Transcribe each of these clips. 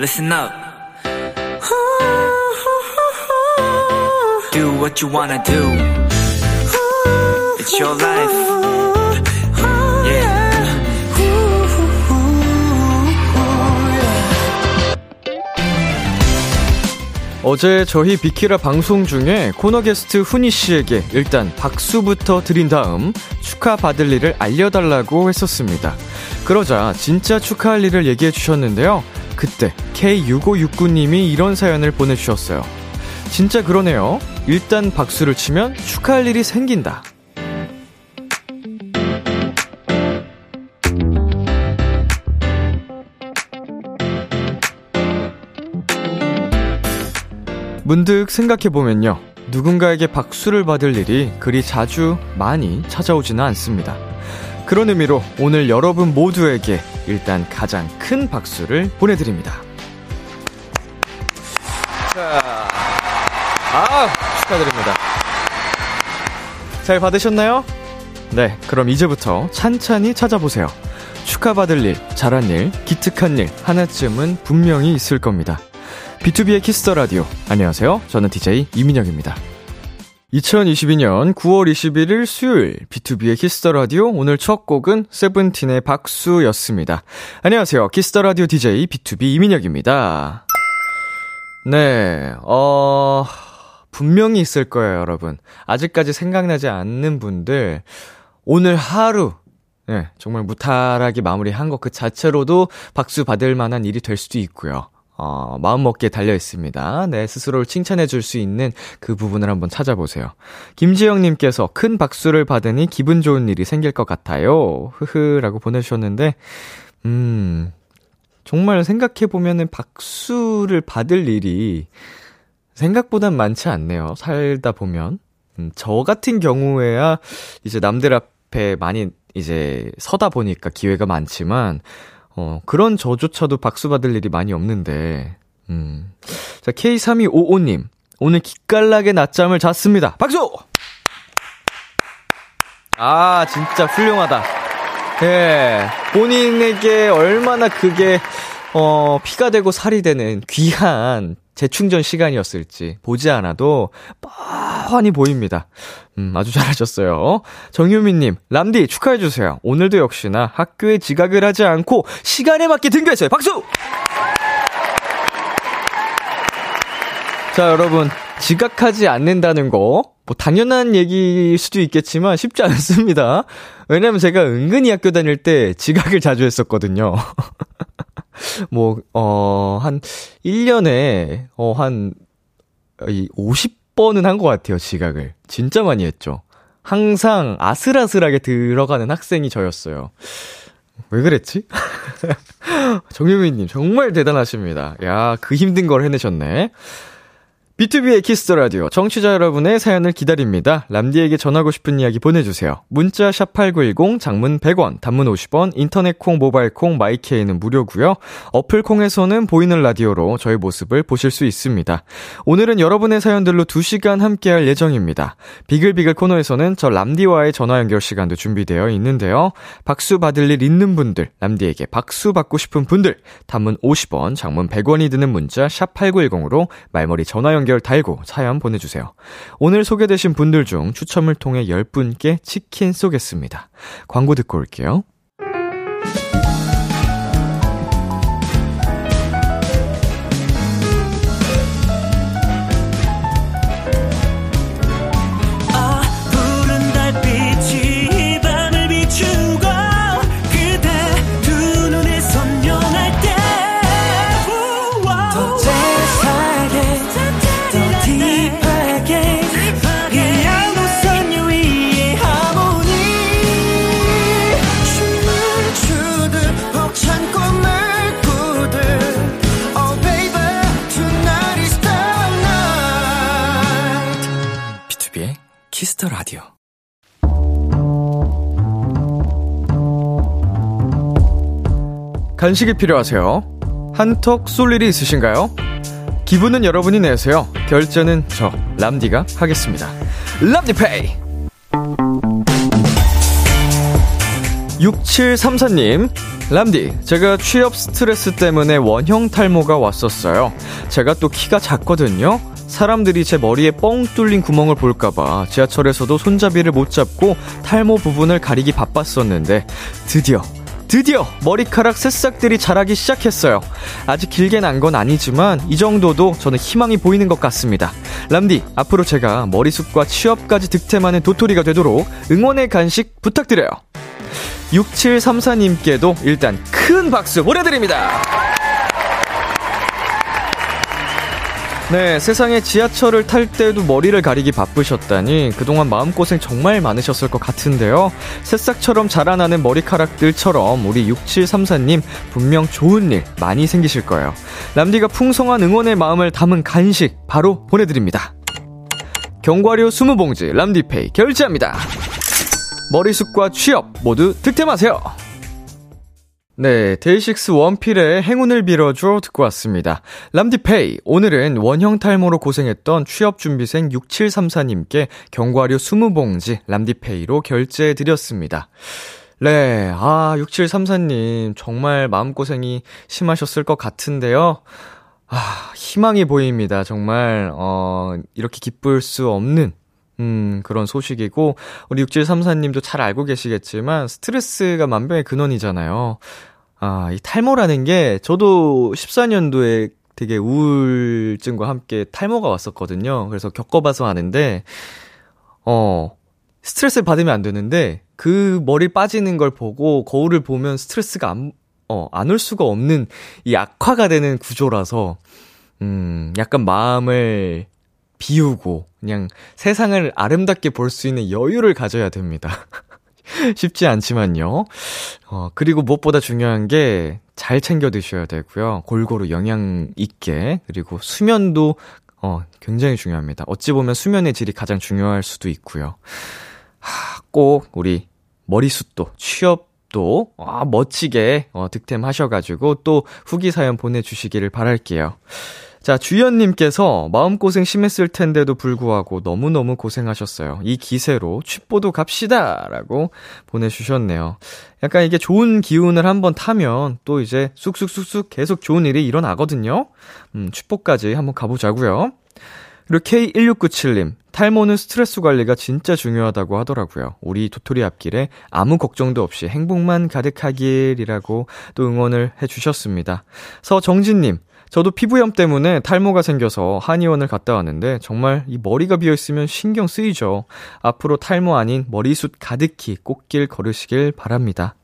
listen up. Do what you wanna do. It's your life. Yeah. 어제 저희 비키라 방송 중에 코너 게스트 훈이 씨에게 일단 박수부터 드린 다음 축하받을 일을 알려달라고 했었습니다. 그러자 진짜 축하할 일을 얘기해 주셨는데요. 그때 K6569님이 이런 사연을 보내주셨어요. 진짜 그러네요. 일단 박수를 치면 축하할 일이 생긴다. 문득 생각해보면요. 누군가에게 박수를 받을 일이 그리 자주 많이 찾아오지는 않습니다. 그런 의미로 오늘 여러분 모두에게 일단 가장 큰 박수를 보내드립니다. 자, 아, 축하드립니다. 잘 받으셨나요? 네, 그럼 이제부터 찬찬히 찾아보세요. 축하받을 일, 잘한 일, 기특한 일, 하나쯤은 분명히 있을 겁니다. B2B의 키스터 라디오. 안녕하세요. 저는 DJ 이민혁입니다. 2022년 9월 21일 수요일 B2B의 키스터 라디오 오늘 첫 곡은 세븐틴의 박수였습니다. 안녕하세요. 키스터 라디오 DJ B2B 이민혁입니다. 네. 어 분명히 있을 거예요, 여러분. 아직까지 생각나지 않는 분들 오늘 하루 네, 정말 무탈하게 마무리한 것 그 자체로도 박수 받을 만한 일이 될 수도 있고요. 어, 마음먹기에 달려 있습니다. 내 스스로를 칭찬해 줄 수 있는 그 부분을 한번 찾아보세요. 김지영님께서 큰 박수를 받으니 기분 좋은 일이 생길 것 같아요. 흐흐라고 보내주셨는데, 음, 정말 생각해보면은 박수를 받을 일이 생각보단 많지 않네요. 살다 보면. 음, 저 같은 경우에야 이제 남들 앞에 많이 이제 서다 보니까 기회가 많지만, 어, 그런 저조차도 박수 받을 일이 많이 없는데, 음. 자, K3255님. 오늘 기깔나게 낮잠을 잤습니다. 박수! 아, 진짜 훌륭하다. 예. 본인에게 얼마나 그게, 어, 피가 되고 살이 되는 귀한 재충전 시간이었을지 보지 않아도 뻔히 보입니다. 음, 아주 잘하셨어요. 정유미님, 람디 축하해주세요. 오늘도 역시나 학교에 지각을 하지 않고 시간에 맞게 등교했어요. 박수! 자, 여러분. 지각하지 않는다는 거, 뭐, 당연한 얘기일 수도 있겠지만 쉽지 않습니다. 왜냐면 제가 은근히 학교 다닐 때 지각을 자주 했었거든요. 뭐, 어, 한, 1년에, 어, 한, 이, 50번은 한 것 같아요, 지각을. 진짜 많이 했죠. 항상 아슬아슬하게 들어가는 학생이 저였어요. 왜 그랬지? 정유미님, 정말 대단하십니다. 야, 그 힘든 걸 해내셨네. B2B의 키스터 라디오 청취자 여러분의 사연을 기다립니다. 람디에게 전하고 싶은 이야기 보내주세요. 문자 샵 #8910 장문 100원, 단문 50원, 인터넷 콩, 모바일 콩, my K는 무료고요. 어플 콩에서는 보이는 라디오로 저희 모습을 보실 수 있습니다. 오늘은 여러분의 사연들로 2 시간 함께할 예정입니다. 비글비글 코너에서는 저 람디와의 전화 연결 시간도 준비되어 있는데요. 박수 받을 일 있는 분들, 람디에게 박수 받고 싶은 분들, 단문 50원, 장문 100원이 드는 문자 샵 #8910으로 말머리 전화 연결 연결 달고 사연 보내주세요. 오늘 소개되신 분들 중 추첨을 통해 10분께 치킨 쏘겠습니다. 광고 듣고 올게요. Kiss the Radio. 간식이 필요하세요? 한턱 쏠 일이 있으신가요? 기분은 여러분이 내세요. 결제는 저 람디가 하겠습니다. 람디페이. 6734님, 람디, 제가 취업 스트레스 때문에 원형 탈모가 왔었어요. 제가 또 키가 작거든요. 사람들이 제 머리에 뻥 뚫린 구멍을 볼까봐 지하철에서도 손잡이를 못 잡고 탈모 부분을 가리기 바빴었는데, 드디어 드디어 머리카락 새싹들이 자라기 시작했어요. 아직 길게 난 건 아니지만 이 정도도 저는 희망이 보이는 것 같습니다. 람디, 앞으로 제가 머리숱과 취업까지 득템하는 도토리가 되도록 응원의 간식 부탁드려요. 6734님께도 일단 큰 박수 보내드립니다. 네, 세상에 지하철을 탈 때도 머리를 가리기 바쁘셨다니 그동안 마음고생 정말 많으셨을 것 같은데요. 새싹처럼 자라나는 머리카락들처럼 우리 6734님 분명 좋은 일 많이 생기실 거예요. 남디가 풍성한 응원의 마음을 담은 간식 바로 보내드립니다. 경과료 20봉지 람디페이 결제합니다. 머리숱과 취업 모두 득템하세요. 네, 데이식스 원필의 행운을 빌어줘 듣고 왔습니다. 람디페이, 오늘은 원형 탈모로 고생했던 취업준비생 6734님께 경과료 20봉지 람디페이로 결제해드렸습니다. 네, 아, 6734님, 정말 마음고생이 심하셨을 것 같은데요. 아, 희망이 보입니다. 정말, 어, 이렇게 기쁠 수 없는 음, 그런 소식이고, 우리 6734님도 잘 알고 계시겠지만, 스트레스가 만병의 근원이잖아요. 아, 이 탈모라는 게, 저도 14년도에 되게 우울증과 함께 탈모가 왔었거든요. 그래서 겪어봐서 아는데, 어, 스트레스를 받으면 안 되는데, 그 머리 빠지는 걸 보고, 거울을 보면 스트레스가 안, 어, 안 올 수가 없는 이 악화가 되는 구조라서, 음, 약간 마음을 비우고 그냥 세상을 아름답게 볼 수 있는 여유를 가져야 됩니다. 쉽지 않지만요. 어, 그리고 무엇보다 중요한 게 잘 챙겨 드셔야 되고요. 골고루 영양 있게 그리고 수면도 어, 굉장히 중요합니다. 어찌 보면 수면의 질이 가장 중요할 수도 있고요. 하, 꼭 우리 머리숱도 취업도 아, 멋지게 어, 득템하셔가지고 또 후기 사연 보내주시기를 바랄게요. 자, 주연님께서 마음고생 심했을 텐데도 불구하고 너무너무 고생하셨어요. 이 기세로 취뽀도 갑시다! 라고 보내주셨네요. 약간 이게 좋은 기운을 한번 타면 또 이제 쑥쑥쑥쑥 계속 좋은 일이 일어나거든요. 음, 취뽀까지 한번 가보자고요 그리고 K1697님, 탈모는 스트레스 관리가 진짜 중요하다고 하더라고요. 우리 도토리 앞길에 아무 걱정도 없이 행복만 가득하길이라고 또 응원을 해주셨습니다. 서정진님, 저도 피부염 때문에 탈모가 생겨서 한의원을 갔다 왔는데 정말 이 머리가 비어 있으면 신경 쓰이죠. 앞으로 탈모 아닌 머리숱 가득히 꽃길 걸으시길 바랍니다.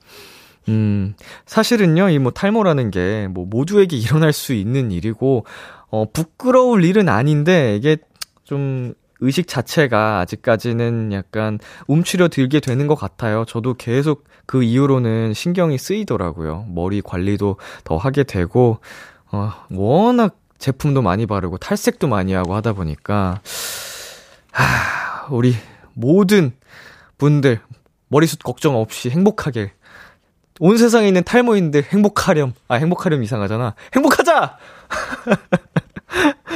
음, 사실은요, 이 뭐 탈모라는 게 뭐 모두에게 일어날 수 있는 일이고, 어, 부끄러울 일은 아닌데, 이게 좀 의식 자체가 아직까지는 약간 움츠려 들게 되는 것 같아요. 저도 계속 그 이후로는 신경이 쓰이더라고요. 머리 관리도 더 하게 되고, 어, 워낙 제품도 많이 바르고 탈색도 많이 하고 하다 보니까, 하, 우리 모든 분들 머리숱 걱정 없이 행복하게 온 세상에 있는 탈모인들 행복하렴. 아, 행복하렴 이상하잖아. 행복하자!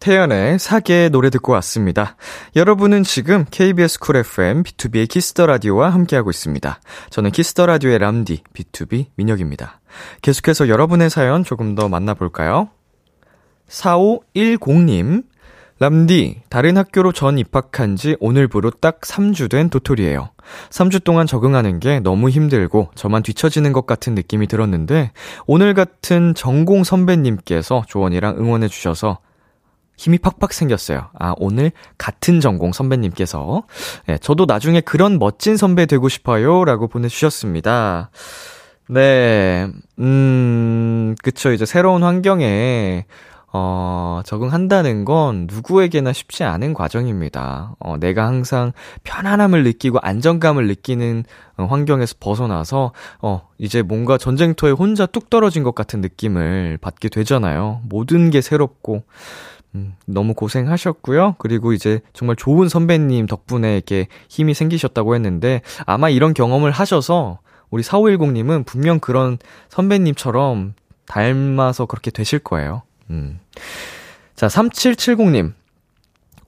태연의 사계 노래 듣고 왔습니다. 여러분은 지금 KBS 쿨 FM B2B의 키스터 라디오와 함께하고 있습니다. 저는 키스터 라디오의 람디 B2B 민혁입니다. 계속해서 여러분의 사연 조금 더 만나볼까요? 4510님, 람디, 다른 학교로 전입학한 지 오늘부로 딱 3주 된 도토리예요. 3주 동안 적응하는 게 너무 힘들고 저만 뒤처지는 것 같은 느낌이 들었는데 오늘 같은 전공 선배님께서 조언이랑 응원해 주셔서 힘이 팍팍 생겼어요. 아, 오늘 같은 전공 선배님께서. 네, 저도 나중에 그런 멋진 선배 되고 싶어요. 라고 보내 주셨습니다. 네, 음, 그쵸. 이제 새로운 환경에, 어, 적응한다는 건 누구에게나 쉽지 않은 과정입니다. 어, 내가 항상 편안함을 느끼고 안정감을 느끼는 어, 환경에서 벗어나서, 어, 이제 뭔가 전쟁터에 혼자 뚝 떨어진 것 같은 느낌을 받게 되잖아요. 모든 게 새롭고, 음, 너무 고생하셨고요. 그리고 이제 정말 좋은 선배님 덕분에 이렇게 힘이 생기셨다고 했는데 아마 이런 경험을 하셔서 우리 4510님은 분명 그런 선배님처럼 닮아서 그렇게 되실 거예요. 음. 자, 3770님.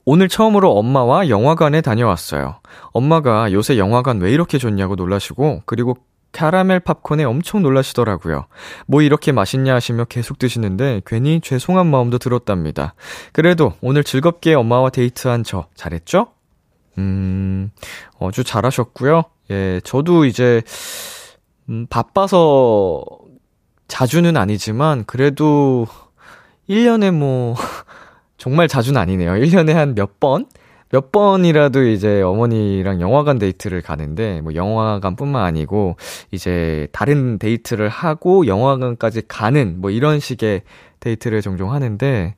오늘 처음으로 엄마와 영화관에 다녀왔어요. 엄마가 요새 영화관 왜 이렇게 좋냐고 놀라시고, 그리고 캐러멜 팝콘에 엄청 놀라시더라고요. 뭐 이렇게 맛있냐 하시며 계속 드시는데 괜히 죄송한 마음도 들었답니다. 그래도 오늘 즐겁게 엄마와 데이트한 저 잘했죠? 음, 아주 잘하셨고요. 예, 저도 이제 음, 바빠서 자주는 아니지만 그래도 1년에 뭐 정말 자주는 아니네요. 1년에 한 몇 번? 몇 번이라도 이제 어머니랑 영화관 데이트를 가는데, 뭐 영화관뿐만 아니고, 이제 다른 데이트를 하고 영화관까지 가는, 뭐 이런 식의 데이트를 종종 하는데,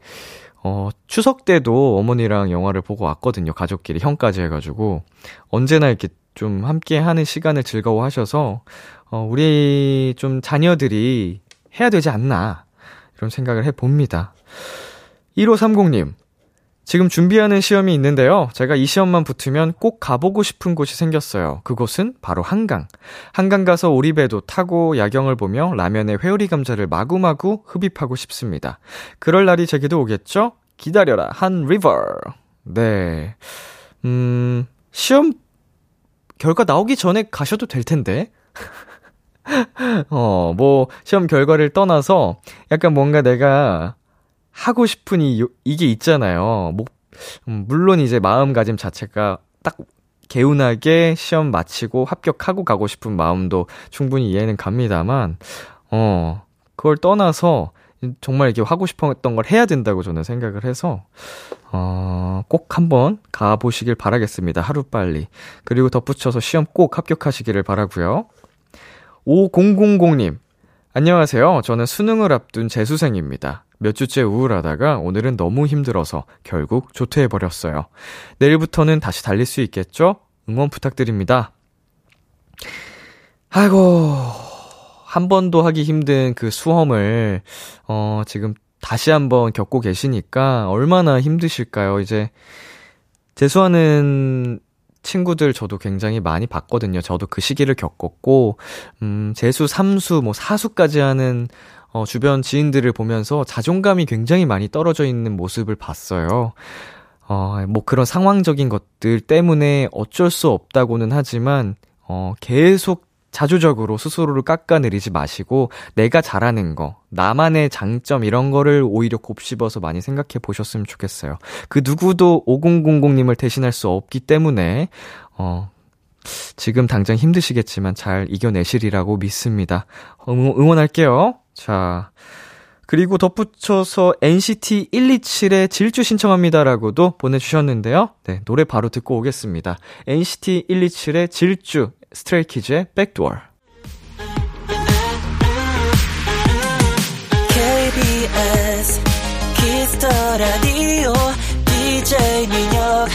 어, 추석 때도 어머니랑 영화를 보고 왔거든요. 가족끼리, 형까지 해 가지고. 언제나 이렇게 좀 함께 하는 시간을 즐거워 하셔서, 어, 우리 좀 자녀들이 해야 되지 않나. 이런 생각을 해 봅니다. 1530님, 지금 준비하는 시험이 있는데요. 제가 이 시험만 붙으면 꼭 가보고 싶은 곳이 생겼어요. 그곳은 바로 한강. 한강 가서 오리배도 타고 야경을 보며 라면에 회오리 감자를 마구마구 흡입하고 싶습니다. 그럴 날이 제게도 오겠죠? 기다려라, 한 리버. 네. 음, 시험 결과 나오기 전에 가셔도 될 텐데. 어, 뭐, 시험 결과를 떠나서 약간 뭔가 내가 하고 싶은 이, 이게 있잖아요. 뭐, 음, 물론 이제 마음가짐 자체가 딱 개운하게 시험 마치고 합격하고 가고 싶은 마음도 충분히 이해는 갑니다만, 어, 그걸 떠나서 정말 이렇게 하고 싶었던 걸 해야 된다고 저는 생각을 해서, 어, 꼭 한번 가보시길 바라겠습니다. 하루빨리. 그리고 덧붙여서 시험 꼭 합격하시기를 바라고요 5000님, 안녕하세요. 저는 수능을 앞둔 재수생입니다. 몇 주째 우울하다가 오늘은 너무 힘들어서 결국 조퇴해버렸어요. 내일부터는 다시 달릴 수 있겠죠? 응원 부탁드립니다. 아이고, 한 번도 하기 힘든 그 수험을, 어, 지금 다시 한번 겪고 계시니까 얼마나 힘드실까요? 이제, 재수하는 친구들 저도 굉장히 많이 봤거든요. 저도 그 시기를 겪었고, 음, 재수, 삼수, 뭐 사수까지 하는 어, 주변 지인들을 보면서 자존감이 굉장히 많이 떨어져 있는 모습을 봤어요. 어, 뭐 그런 상황적인 것들 때문에 어쩔 수 없다고는 하지만, 어, 계속 자주적으로 스스로를 깎아내리지 마시고 내가 잘하는 거, 나만의 장점 이런 거를 오히려 곱씹어서 많이 생각해 보셨으면 좋겠어요. 그 누구도 5000님을 대신할 수 없기 때문에 어 지금 당장 힘드시겠지만 잘 이겨내시리라고 믿습니다. 응원할게요. 자, 그리고 덧붙여서 NCT 127의 질주 신청합니다라고도 보내주셨는데요. 네, 노래 바로 듣고 오겠습니다. NCT 127의 질주, Stray Kids의 Back Door. KBS Kiss the Radio DJ 민혁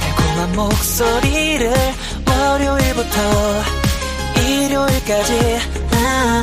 달콤한 목소리를 월요일부터 일요일까지 아,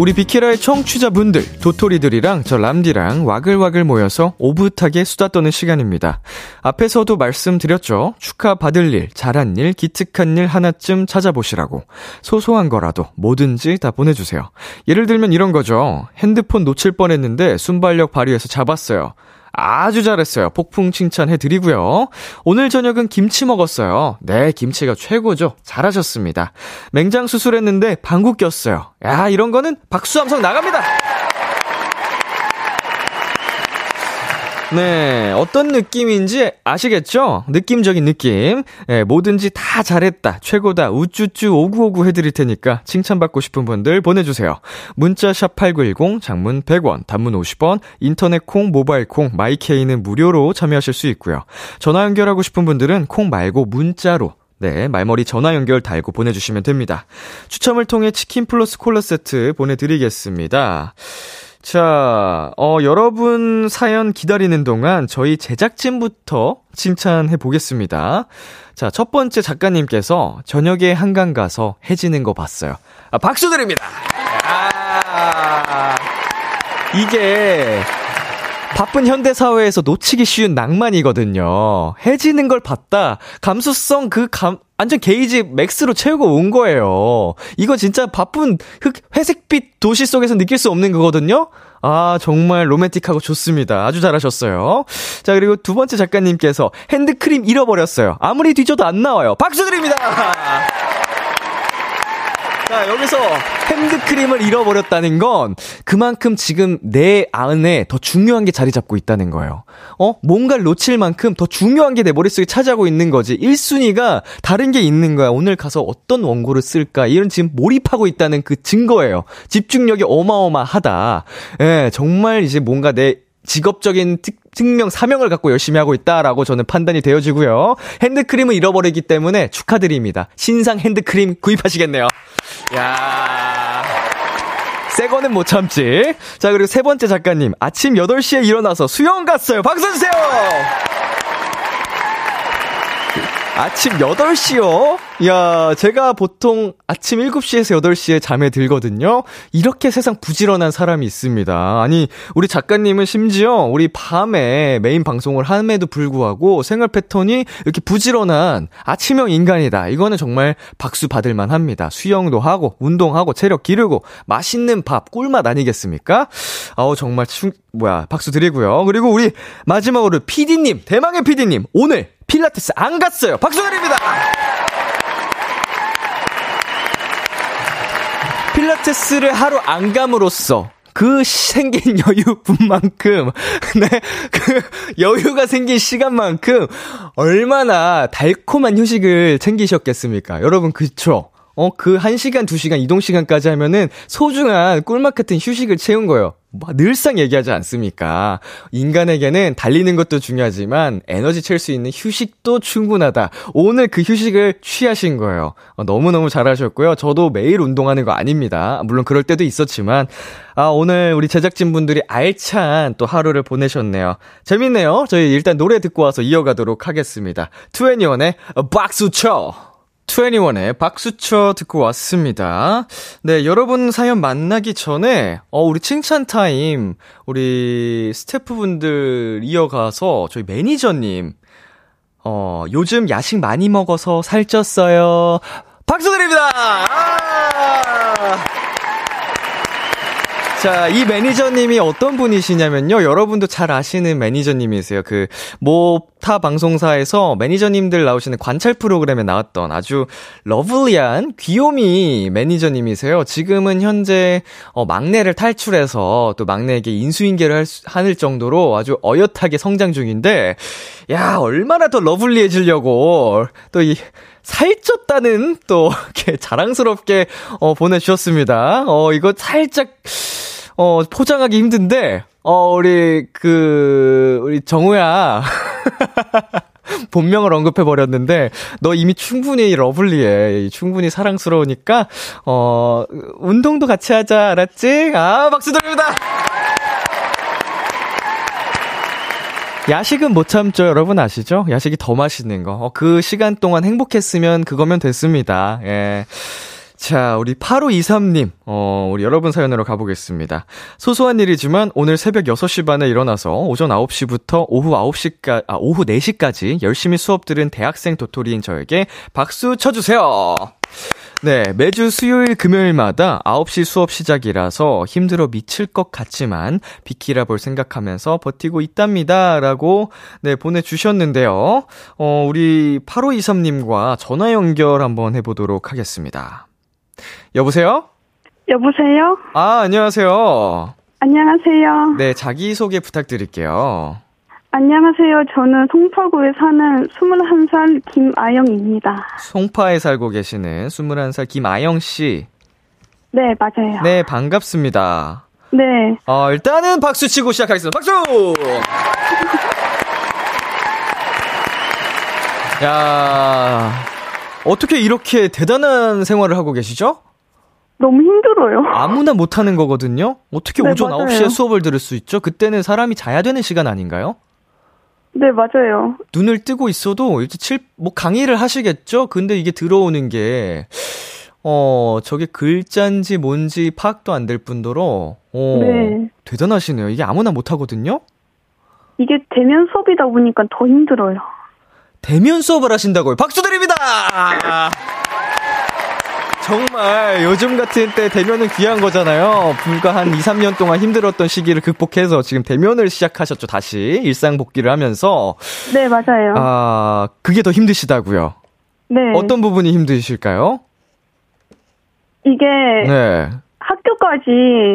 우리 비키라의 청취자분들, 도토리들이랑 저 람디랑 와글와글 모여서 오붓하게 수다 떠는 시간입니다. 앞에서도 말씀드렸죠. 축하받을 일, 잘한 일, 기특한 일 하나쯤 찾아보시라고. 소소한 거라도 뭐든지 다 보내주세요. 예를 들면 이런 거죠. 핸드폰 놓칠 뻔했는데 순발력 발휘해서 잡았어요. 아주 잘했어요. 폭풍 칭찬해드리고요. 오늘 저녁은 김치 먹었어요. 네, 김치가 최고죠. 잘하셨습니다. 맹장 수술했는데 방구 꼈어요. 야, 이런 거는 박수 함성 나갑니다! 네, 어떤 느낌인지 아시겠죠? 느낌적인 느낌. 네, 뭐든지 다 잘했다, 최고다, 우쭈쭈 오구오구 해드릴 테니까 칭찬받고 싶은 분들 보내주세요. 문자 샵 8910, 장문 100원, 단문 50원, 인터넷 콩, 모바일 콩, 마이케이는 무료로 참여하실 수 있고요. 전화 연결하고 싶은 분들은 콩 말고 문자로 네, 말머리 전화 연결 달고 보내주시면 됩니다. 추첨을 통해 치킨 플러스 콜라 세트 보내드리겠습니다. 자, 어, 여러분 사연 기다리는 동안 저희 제작진부터 칭찬해 보겠습니다. 자, 첫 번째 작가님께서 저녁에 한강 가서 해지는 거 봤어요. 아, 박수 드립니다! 아, 이게 바쁜 현대 사회에서 놓치기 쉬운 낭만이거든요. 해지는 걸 봤다. 감수성 그 감, 완전 게이지 맥스로 채우고 온 거예요. 이거 진짜 바쁜 흑, 회색빛 도시 속에서 느낄 수 없는 거거든요? 아, 정말 로맨틱하고 좋습니다. 아주 잘하셨어요. 자, 그리고 두 번째 작가님께서 핸드크림 잃어버렸어요. 아무리 뒤져도 안 나와요. 박수 드립니다! 자, 여기서 핸드크림을 잃어버렸다는 건 그만큼 지금 내 안에 더 중요한 게 자리 잡고 있다는 거예요. 어? 뭔가를 놓칠 만큼 더 중요한 게 내 머릿속에 차지하고 있는 거지. 1순위가 다른 게 있는 거야. 오늘 가서 어떤 원고를 쓸까? 이런 지금 몰입하고 있다는 그 증거예요. 집중력이 어마어마하다. 예, 정말 이제 뭔가 내 직업적인 특, 증명 사명을 갖고 열심히 하고 있다라고 저는 판단이 되어지고요. 핸드크림을 잃어버리기 때문에 축하드립니다. 신상 핸드크림 구입하시겠네요. 야. 새 거는 못 참지. 자, 그리고 세 번째 작가님. 아침 8시에 일어나서 수영 갔어요. 박수 주세요! 아침 8시요? 야, 제가 보통 아침 7시에서 8시에 잠에 들거든요? 이렇게 세상 부지런한 사람이 있습니다. 아니, 우리 작가님은 심지어 우리 밤에 메인 방송을 함에도 불구하고 생활 패턴이 이렇게 부지런한 아침형 인간이다. 이거는 정말 박수 받을 만 합니다. 수영도 하고, 운동하고, 체력 기르고, 맛있는 밥, 꿀맛 아니겠습니까? 아우, 정말 충, 뭐야, 박수 드리고요. 그리고 우리 마지막으로 PD님, 대망의 PD님, 오늘 필라테스 안 갔어요. 박수 드립니다! 필라테스를 하루 안 감으로써 그 생긴 여유분만큼, 네, 그 여유가 생긴 시간만큼 얼마나 달콤한 휴식을 챙기셨겠습니까? 여러분, 그쵸? 어, 그 1시간, 2시간 이동시간까지 하면은 소중한 꿀맛 같은 휴식을 채운 거예요. 뭐 늘상 얘기하지 않습니까? 인간에게는 달리는 것도 중요하지만 에너지 챌 수 있는 휴식도 충분하다. 오늘 그 휴식을 취하신 거예요. 어, 너무너무 잘하셨고요. 저도 매일 운동하는 거 아닙니다. 물론 그럴 때도 있었지만, 아, 오늘 우리 제작진분들이 알찬 또 하루를 보내셨네요. 재밌네요. 저희 일단 노래 듣고 와서 이어가도록 하겠습니다. 2NE1의 박수 쳐! 21의 박수쳐 듣고 왔습니다. 네, 여러분 사연 만나기 전에, 어, 우리 칭찬 타임, 우리 스태프분들 이어가서 저희 매니저님, 어, 요즘 야식 많이 먹어서 살쪘어요. 박수 드립니다! 아! 자, 이 매니저님이 어떤 분이시냐면요. 여러분도 잘 아시는 매니저님이세요. 그, 모 타 방송사에서 매니저님들 나오시는 관찰 프로그램에 나왔던 아주 lovely한 귀요미 매니저님이세요. 지금은 현재, 어, 막내를 탈출해서 또 막내에게 인수인계를 할, 수, 할 정도로 아주 어엿하게 성장 중인데, 야, 얼마나 더 러블리해지려고, 또 이, 살쪘다는 또 이렇게 자랑스럽게 어 보내주셨습니다. 어 이거 살짝 어, 포장하기 힘든데, 어, 우리, 그, 우리 정우야. 본명을 언급해버렸는데, 너 이미 충분히 러블리해. 충분히 사랑스러우니까, 어, 운동도 같이 하자, 알았지? 아, 박수 드립니다! 야식은 못 참죠, 여러분 아시죠? 야식이 더 맛있는 거. 어, 그 시간 동안 행복했으면 그거면 됐습니다. 예. 자, 우리 8523님, 어, 우리 여러분 사연으로 가보겠습니다. 소소한 일이지만 오늘 새벽 6시 반에 일어나서 오전 9시부터 오후 9시까, 아, 오후 4시까지 열심히 수업 들은 대학생 도토리인 저에게 박수 쳐주세요! 네, 매주 수요일 금요일마다 9시 수업 시작이라서 힘들어 미칠 것 같지만 비키라 볼 생각하면서 버티고 있답니다. 라고 네, 보내주셨는데요. 어, 우리 8523님과 전화 연결 한번 해보도록 하겠습니다. 여보세요? 여보세요? 아, 안녕하세요. 안녕하세요. 네, 자기소개 부탁드릴게요. 안녕하세요. 저는 송파구에 사는 21살 김아영입니다. 송파에 살고 계시는 21살 김아영 씨. 네, 맞아요. 네, 반갑습니다. 네. 어, 일단은 박수 치고 시작하겠습니다. 박수! 야 어떻게 이렇게 대단한 생활을 하고 계시죠? 너무 힘들어요. 아무나 못하는 거거든요? 어떻게 네, 오전 맞아요. 9시에 수업을 들을 수 있죠? 그때는 사람이 자야 되는 시간 아닌가요? 네, 맞아요. 눈을 뜨고 있어도 이제 칠, 뭐 강의를 하시겠죠? 근데 이게 들어오는 게, 어, 저게 글자인지 뭔지 파악도 안 될 뿐더러, 어, 네. 대단하시네요. 이게 아무나 못하거든요? 이게 대면 수업이다 보니까 더 힘들어요. 대면 수업을 하신다고요. 박수 드립니다! 정말 요즘 같은 때 대면은 귀한 거잖아요. 불과 한 2, 3년 동안 힘들었던 시기를 극복해서 지금 대면을 시작하셨죠. 다시 일상 복귀를 하면서 네, 맞아요. 아, 그게 더 힘드시다고요. 네. 어떤 부분이 힘드실까요? 이게 네. 학교까지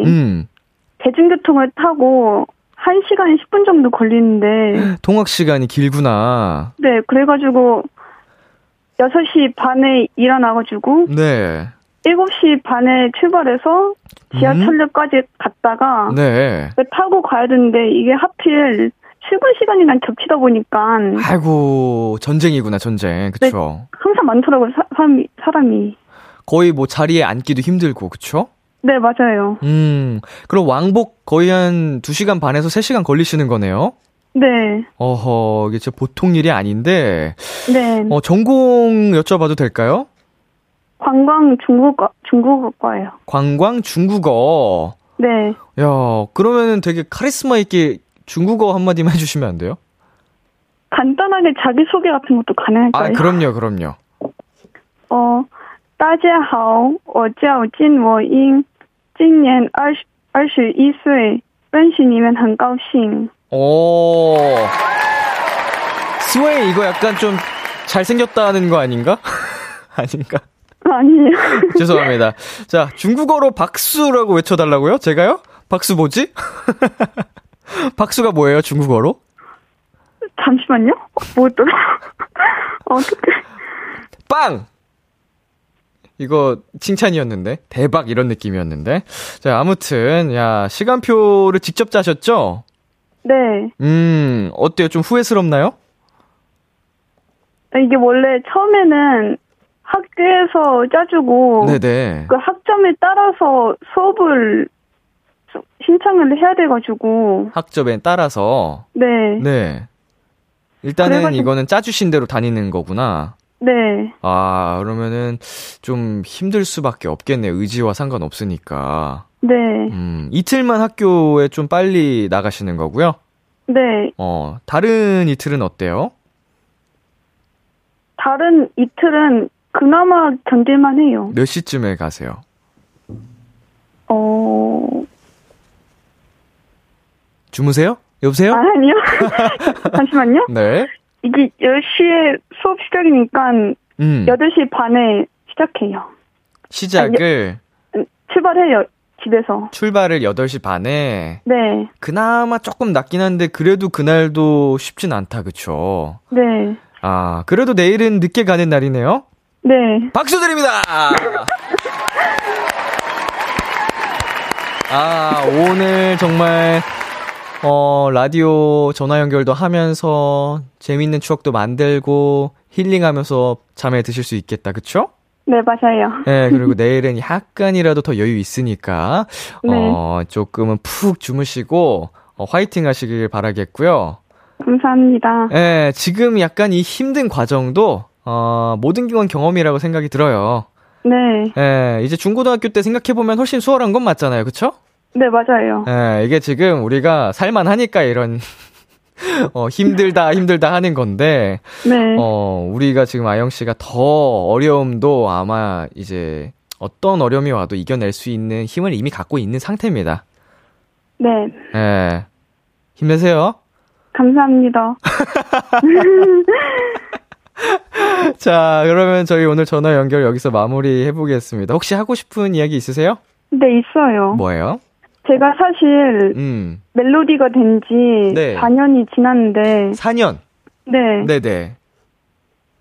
음. 대중교통을 타고 1시간 10분 정도 걸리는데, 통학 시간이 길구나. 네, 그래가지고 6시 반에 일어나가지고 네. 7시 반에 출발해서 지하철역까지 갔다가 네. 타고 가야 되는데 이게 하필 출근 시간이랑 겹치다 보니까 아이고, 전쟁이구나, 전쟁. 그쵸. 항상 많더라고요, 사, 사람이, 사람이. 거의 뭐 자리에 앉기도 힘들고, 그쵸? 네, 맞아요. 음, 그럼 왕복 거의 한 2시간 반에서 3시간 걸리시는 거네요? 네, 어허, 이게 진짜 보통 일이 아닌데, 네. 어, 전공 여쭤봐도 될까요? 관광 중국어, 중국어과예요. 관광 중국어. 네. 야, 그러면은 되게 카리스마 있게 중국어 한마디만 해주시면 안 돼요? 간단하게 자기소개 같은 것도 가능할까요? 아, 그럼요, 그럼요. 어, 大家好,我叫金我英, 今年二十二十一岁,认识你们很高兴. 오. 스웨이 이거 약간 좀 잘생겼다는 거 아닌가? 아닌가? 아니에요. 죄송합니다. 자, 중국어로 박수라고 외쳐달라고요? 제가요? 박수 뭐지? 박수가 뭐예요, 중국어로? 잠시만요. 뭐더라? 어떻게? 빵! 이거 칭찬이었는데? 대박 이런 느낌이었는데? 자 아무튼 야 시간표를 직접 짜셨죠? 네. 음 어때요? 좀 후회스럽나요? 이게 원래 처음에는 학교에서 짜주고 네네. 그 학점에 따라서 수업을 신청을 해야 돼가지고. 학점에 따라서? 네, 네. 일단은 그래가지고- 이거는 짜주신 대로 다니는 거구나 네, 아 그러면은 좀 힘들 수밖에 없겠네 의지와 상관없으니까 네, 음 이틀만 학교에 좀 빨리 나가시는 거고요 네. 어 다른 이틀은 어때요? 다른 이틀은 그나마 견딜만 해요. 몇 시쯤에 가세요? 어, 주무세요? 여보세요? 아, 아니요. 잠시만요. 네. 이게 10시에 수업 시작이니까 음. 8시 반에 시작해요. 시작을 음, 출발해요, 집에서. 출발을 8시 반에 네, 그나마 조금 낮긴 한데 그래도 그날도 쉽진 않다. 그쵸? 네, 아, 그래도 내일은 늦게 가는 날이네요. 네. 박수 드립니다. 아, 오늘 정말 어, 라디오 전화 연결도 하면서 재밌는 추억도 만들고 힐링하면서 잠에 드실 수 있겠다. 그쵸? 네, 맞아요. 네, 그리고 내일은 약간이라도 더 여유 있으니까, 네. 어, 조금은 푹 주무시고, 어, 화이팅 하시길 바라겠고요. 감사합니다. 예, 지금 약간 이 힘든 과정도, 어, 모든 건 경험이라고 생각이 들어요. 네, 예, 이제 중고등학교 때 생각해보면 훨씬 수월한 건 맞잖아요. 그쵸? 네, 맞아요. 예, 이게 지금 우리가 살만하니까 이런, 어, 힘들다, 힘들다 하는 건데, 네, 어, 우리가 지금 아영 씨가 더 어려움도 아마 이제 어떤 어려움이 와도 이겨낼 수 있는 힘을 이미 갖고 있는 상태입니다. 네. 예. 힘내세요. 감사합니다. 자, 그러면 저희 오늘 전화 연결 여기서 마무리 해보겠습니다. 혹시 하고 싶은 이야기 있으세요? 네, 있어요. 뭐예요? 제가 사실 음, 멜로디가 된지 네. 4년이 지났는데, 4년. 네, 네 네.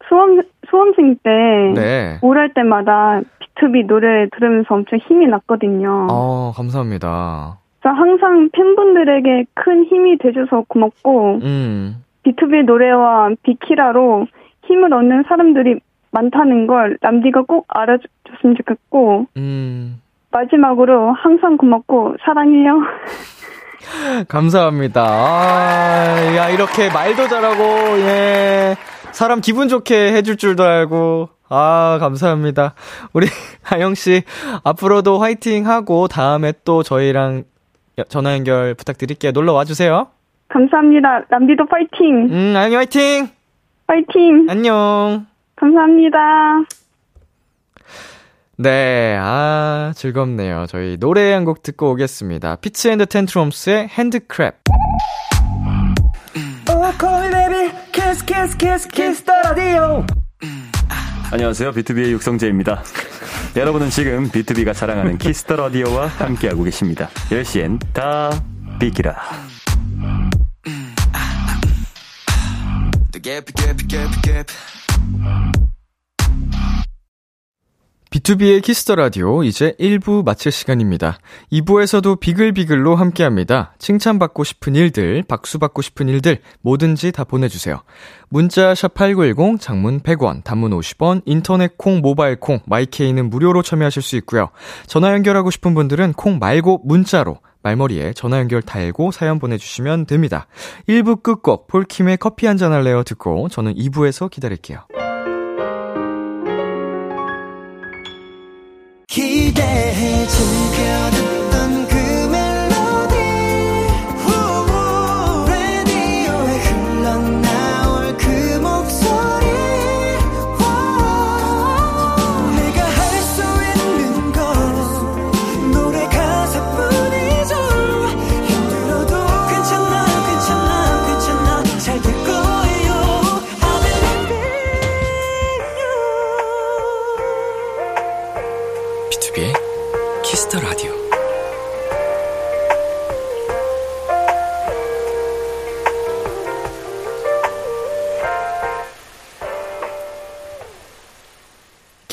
수험, 수험생 때, 네. 우울할 때마다 B2B 노래 들으면서 엄청 힘이 났거든요. 어, 감사합니다. 그래서 항상 팬분들에게 큰 힘이 돼줘서 고맙고, 음, B2B 노래와 비키라로 힘을 얻는 사람들이 많다는 걸 람디가 꼭 알아줬으면 좋겠고, 음. 마지막으로 항상 고맙고 사랑해요. 감사합니다. 아, 야, 이렇게 말도 잘하고, 예. 사람 기분 좋게 해줄 줄도 알고. 아, 감사합니다. 우리 하영씨, 앞으로도 화이팅 하고, 다음에 또 저희랑 전화 연결 부탁드릴게요. 놀러 와주세요. 감사합니다. 람디도 파이팅! 음, 하영이 화이팅! 파이팅! 안녕! 감사합니다. 네, 아, 즐겁네요. 저희 노래 한 곡 듣고 오겠습니다. Fitz and the Tantrums의 HandClap. 안녕하세요. 비투비의 육성재입니다. 여러분은 지금 비투비가 자랑하는 키스 더 라디오와 함께하고 계십니다. 10시엔 다 비키라. 비투비의 키스 더 라디오 이제 1부 마칠 시간입니다. 2부에서도 비글비글로 함께 합니다. 칭찬받고 싶은 일들, 박수받고 싶은 일들 뭐든지 다 보내 주세요. 문자 샵8910 장문 100원, 단문 50원, 인터넷 콩, 모바일 콩, 마이케이는 무료로 참여하실 수 있고요. 전화 연결하고 싶은 분들은 콩 말고 문자로 말머리에 전화 연결 달고 사연 보내주시면 됩니다. 1부 끝곡 폴킴의 커피 한잔 할래요 듣고 저는 2부에서 기다릴게요. 기대해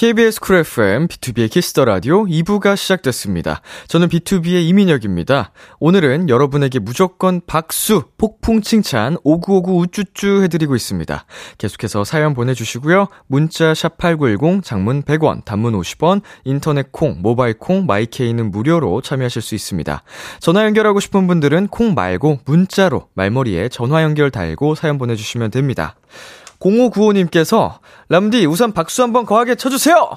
KBS 쿨 FM, 비투비의 키스 더 라디오 2부가 시작됐습니다. 저는 비투비의 이민혁입니다. 오늘은 여러분에게 무조건 박수, 폭풍 칭찬, 오구오구 우쭈쭈 해드리고 있습니다. 계속해서 사연 보내주시고요. 문자 샵8910, 장문 100원, 단문 50원, 인터넷 콩, 모바일 콩, 마이케이는 무료로 참여하실 수 있습니다. 전화 연결하고 싶은 분들은 콩 말고 문자로 말머리에 전화 연결 달고 사연 보내주시면 됩니다. 0595님께서 람디 우선 박수 한번 거하게 쳐주세요.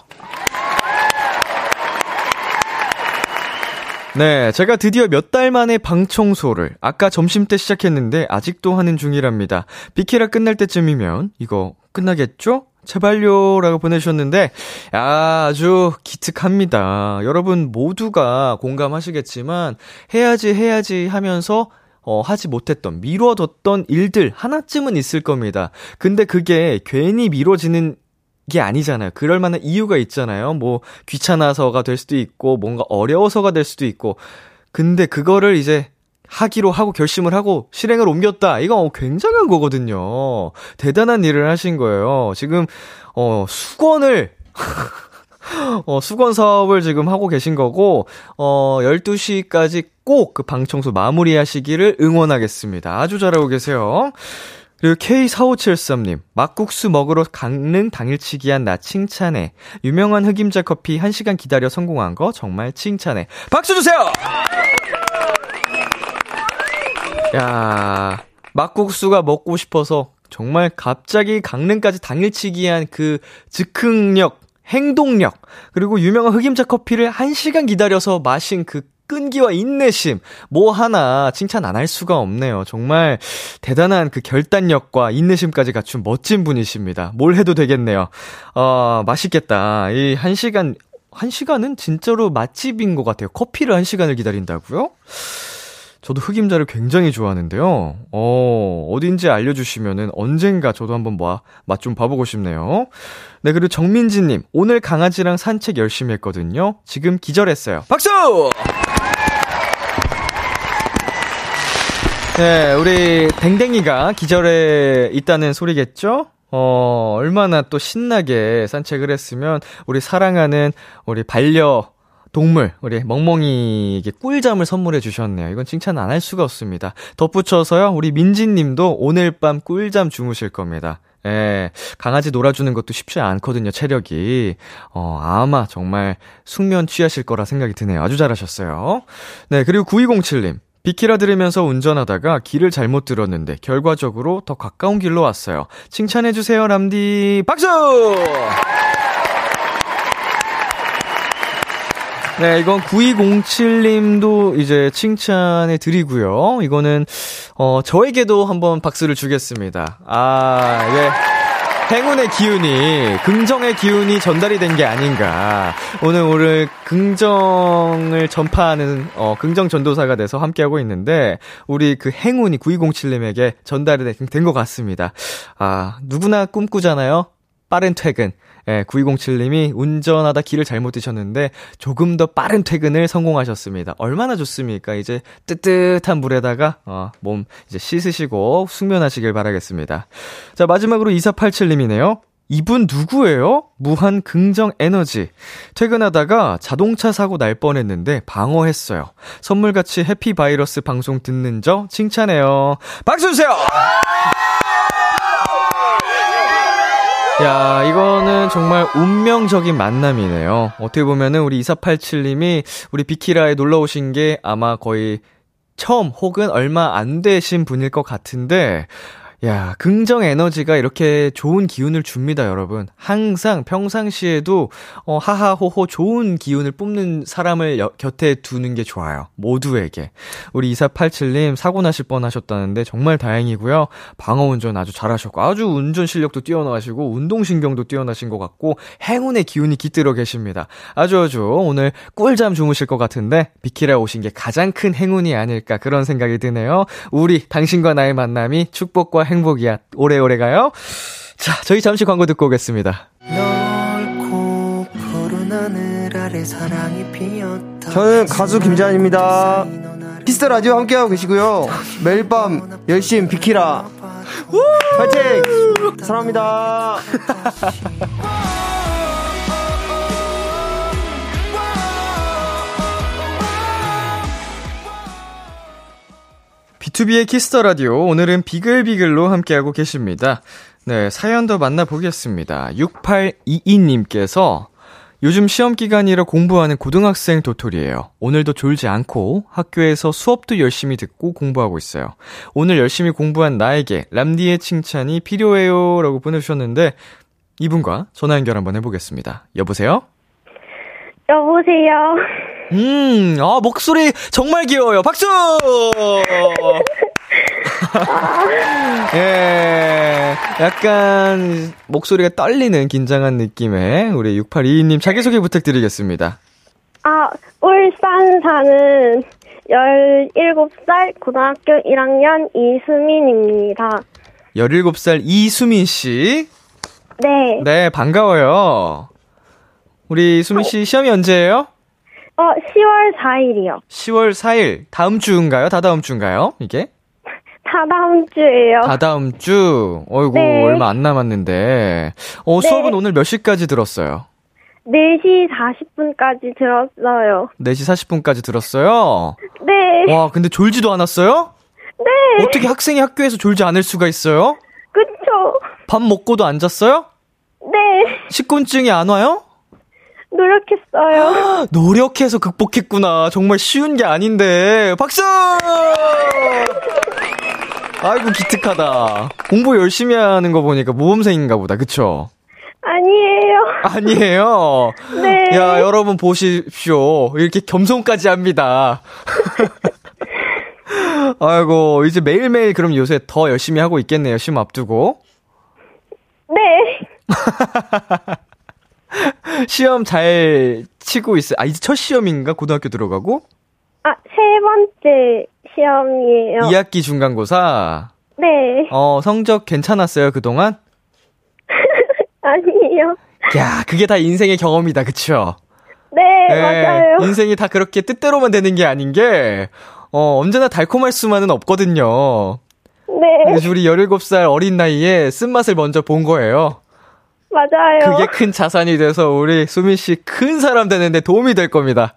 네, 제가 드디어 몇 달 만에 방 청소를 아까 점심 때 시작했는데 아직도 하는 중이랍니다. 비키라 끝날 때쯤이면 이거 끝나겠죠? 제발요 라고 보내주셨는데 야, 아주 기특합니다. 여러분 모두가 공감하시겠지만 해야지 해야지 하면서 어, 하지 못했던, 미뤄뒀던 일들 하나쯤은 있을 겁니다. 근데 그게 괜히 미뤄지는 게 아니잖아요. 그럴 만한 이유가 있잖아요. 뭐, 귀찮아서가 될 수도 있고, 뭔가 어려워서가 될 수도 있고. 근데 그거를 이제 하기로 하고 결심을 하고 실행을 옮겼다. 이거 굉장한 거거든요. 대단한 일을 하신 거예요. 지금, 어, 수건을, 어, 수건 사업을 지금 하고 계신 거고, 어, 12시까지 꼭 그 방청소 마무리 하시기를 응원하겠습니다. 아주 잘하고 계세요. 그리고 K4573님, 막국수 먹으러 강릉 당일치기 한 나 칭찬해. 유명한 흑임자 커피 1시간 기다려 성공한 거 정말 칭찬해. 박수 주세요! 야 막국수가 먹고 싶어서 정말 갑자기 강릉까지 당일치기 한 그 즉흥력, 행동력, 그리고 유명한 흑임자 커피를 1시간 기다려서 마신 그 끈기와 인내심, 뭐 하나 칭찬 안 할 수가 없네요. 정말 대단한 그 결단력과 인내심까지 갖춘 멋진 분이십니다. 뭘 해도 되겠네요. 어, 맛있겠다. 이 1시간, 1시간은 진짜로 맛집인 것 같아요. 커피를 1시간을 기다린다고요? 저도 흑임자를 굉장히 좋아하는데요. 어, 어딘지 알려주시면은 언젠가 저도 한번 뭐, 맛좀 봐보고 싶네요. 네, 그리고 정민지님, 오늘 강아지랑 산책 열심히 했거든요. 지금 기절했어요. 박수! 네, 우리 댕댕이가 기절해 있다는 소리겠죠? 어, 얼마나 또 신나게 산책을 했으면 우리 사랑하는 우리 반려 동물, 우리 멍멍이에게 꿀잠을 선물해 주셨네요. 이건 칭찬 안 할 수가 없습니다. 덧붙여서요, 우리 민지님도 오늘 밤 꿀잠 주무실 겁니다. 예, 강아지 놀아주는 것도 쉽지 않거든요, 체력이. 어, 아마 정말 숙면 취하실 거라 생각이 드네요. 아주 잘하셨어요. 네, 그리고 9207님. 비키라 들으면서 운전하다가 길을 잘못 들었는데 결과적으로 더 가까운 길로 왔어요. 칭찬해주세요, 람디. 박수! 네, 이건 9207님도 이제 칭찬해 드리고요. 이거는, 어, 저에게도 한번 박수를 주겠습니다. 아, 예. 행운의 기운이, 긍정의 기운이 전달이 된 게 아닌가. 오늘, 오늘 긍정을 전파하는, 어, 긍정 전도사가 돼서 함께하고 있는데, 우리 그 행운이 9207님에게 전달이 된 것 같습니다. 아, 누구나 꿈꾸잖아요? 빠른 퇴근. 예, 9207님이 운전하다 길을 잘못 드셨는데 조금 더 빠른 퇴근을 성공하셨습니다. 얼마나 좋습니까? 이제 뜨뜻한 물에다가 어, 몸 이제 씻으시고 숙면하시길 바라겠습니다. 자, 마지막으로 2487님이네요. 이분 누구예요? 무한 긍정 에너지. 퇴근하다가 자동차 사고 날 뻔했는데 방어했어요. 선물같이 해피 바이러스 방송 듣는 저 칭찬해요. 박수 주세요! 야, 이거는 정말 운명적인 만남이네요. 어떻게 보면은 우리 2487님이 우리 비키라에 놀러 오신 게 아마 거의 처음 혹은 얼마 안 되신 분일 것 같은데, 야, 긍정 에너지가 이렇게 좋은 기운을 줍니다, 여러분. 항상 평상시에도 어 하하호호 좋은 기운을 뿜는 사람을 여, 곁에 두는 게 좋아요. 모두에게. 우리 2487님 사고 나실 뻔 하셨다는데 정말 다행이고요. 방어 운전 아주 잘하셨고 아주 운전 실력도 뛰어나시고 운동 신경도 뛰어나신 것 같고 행운의 기운이 깃들어 계십니다. 아주 아주 오늘 꿀잠 주무실 것 같은데 비키라 오신 게 가장 큰 행운이 아닐까 그런 생각이 드네요. 우리 당신과 나의 만남이 축복과 행 복이야. 오래오래 가요. 자, 저희 잠시 광고 듣고 오겠습니다. 넓고 푸른 하늘 아래 사랑이 피었다 저는 가수 김재환입니다. 피스터 라디오 함께하고 계시고요. 매일 밤 열심히 비키라. 파이팅! 사랑합니다. 비투비의 키스 더 라디오 오늘은 비글비글로 함께하고 계십니다. 네, 사연 더 만나보겠습니다. 6822님께서 요즘 시험 기간이라 공부하는 고등학생 도토리예요. 오늘도 졸지 않고 학교에서 수업도 열심히 듣고 공부하고 있어요. 오늘 열심히 공부한 나에게 람디의 칭찬이 필요해요. 라고 보내주셨는데 이분과 전화 연결 한번 해보겠습니다. 여보세요? 여보세요. 음, 아, 목소리 정말 귀여워요. 박수! 예, 약간 목소리가 떨리는 긴장한 느낌의 우리 6822님 자기소개 부탁드리겠습니다. 아, 울산 사는 17살 고등학교 1학년 이수민입니다. 17살 이수민 씨. 네. 네, 반가워요. 우리 수민 씨 시험이 언제예요? 어, 10월 4일이요. 10월 4일. 다음 주인가요? 다다음 주인가요? 이게? 다 다음 주예요. 다다음 주. 어이구, 네. 얼마 안 남았는데. 어, 네. 수업은 오늘 몇 시까지 들었어요? 4시 40분까지 들었어요. 4시 40분까지 들었어요? 네. 와, 근데 졸지도 않았어요? 네. 어떻게 학생이 학교에서 졸지 않을 수가 있어요? 그쵸. 밥 먹고도 안 잤어요? 네. 식곤증이 안 와요? 노력했어요. 노력해서 극복했구나. 정말 쉬운 게 아닌데. 박수! 아이고, 기특하다. 공부 열심히 하는 거 보니까 모범생인가 보다. 그쵸? 아니에요. 아니에요. 네. 야, 여러분 보십시오. 이렇게 겸손까지 합니다. 아이고, 이제 매일매일 그럼 요새 더 열심히 하고 있겠네요. 시험 앞두고. 네. 시험 잘 치고 있어요. 아, 이제 첫 시험인가? 고등학교 들어가고? 아, 세 번째 시험이에요. 2학기 중간고사. 네. 어, 성적 괜찮았어요, 그동안? 아니에요. 야, 그게 다 인생의 경험이다, 그쵸? 네, 예, 맞아요. 인생이 다 그렇게 뜻대로만 되는 게 아닌 게, 어, 언제나 달콤할 수만은 없거든요. 네, 우리 17살 어린 나이에 쓴맛을 먼저 본 거예요. 맞아요. 그게 큰 자산이 돼서 우리 수민 씨 큰 사람 되는데 도움이 될 겁니다.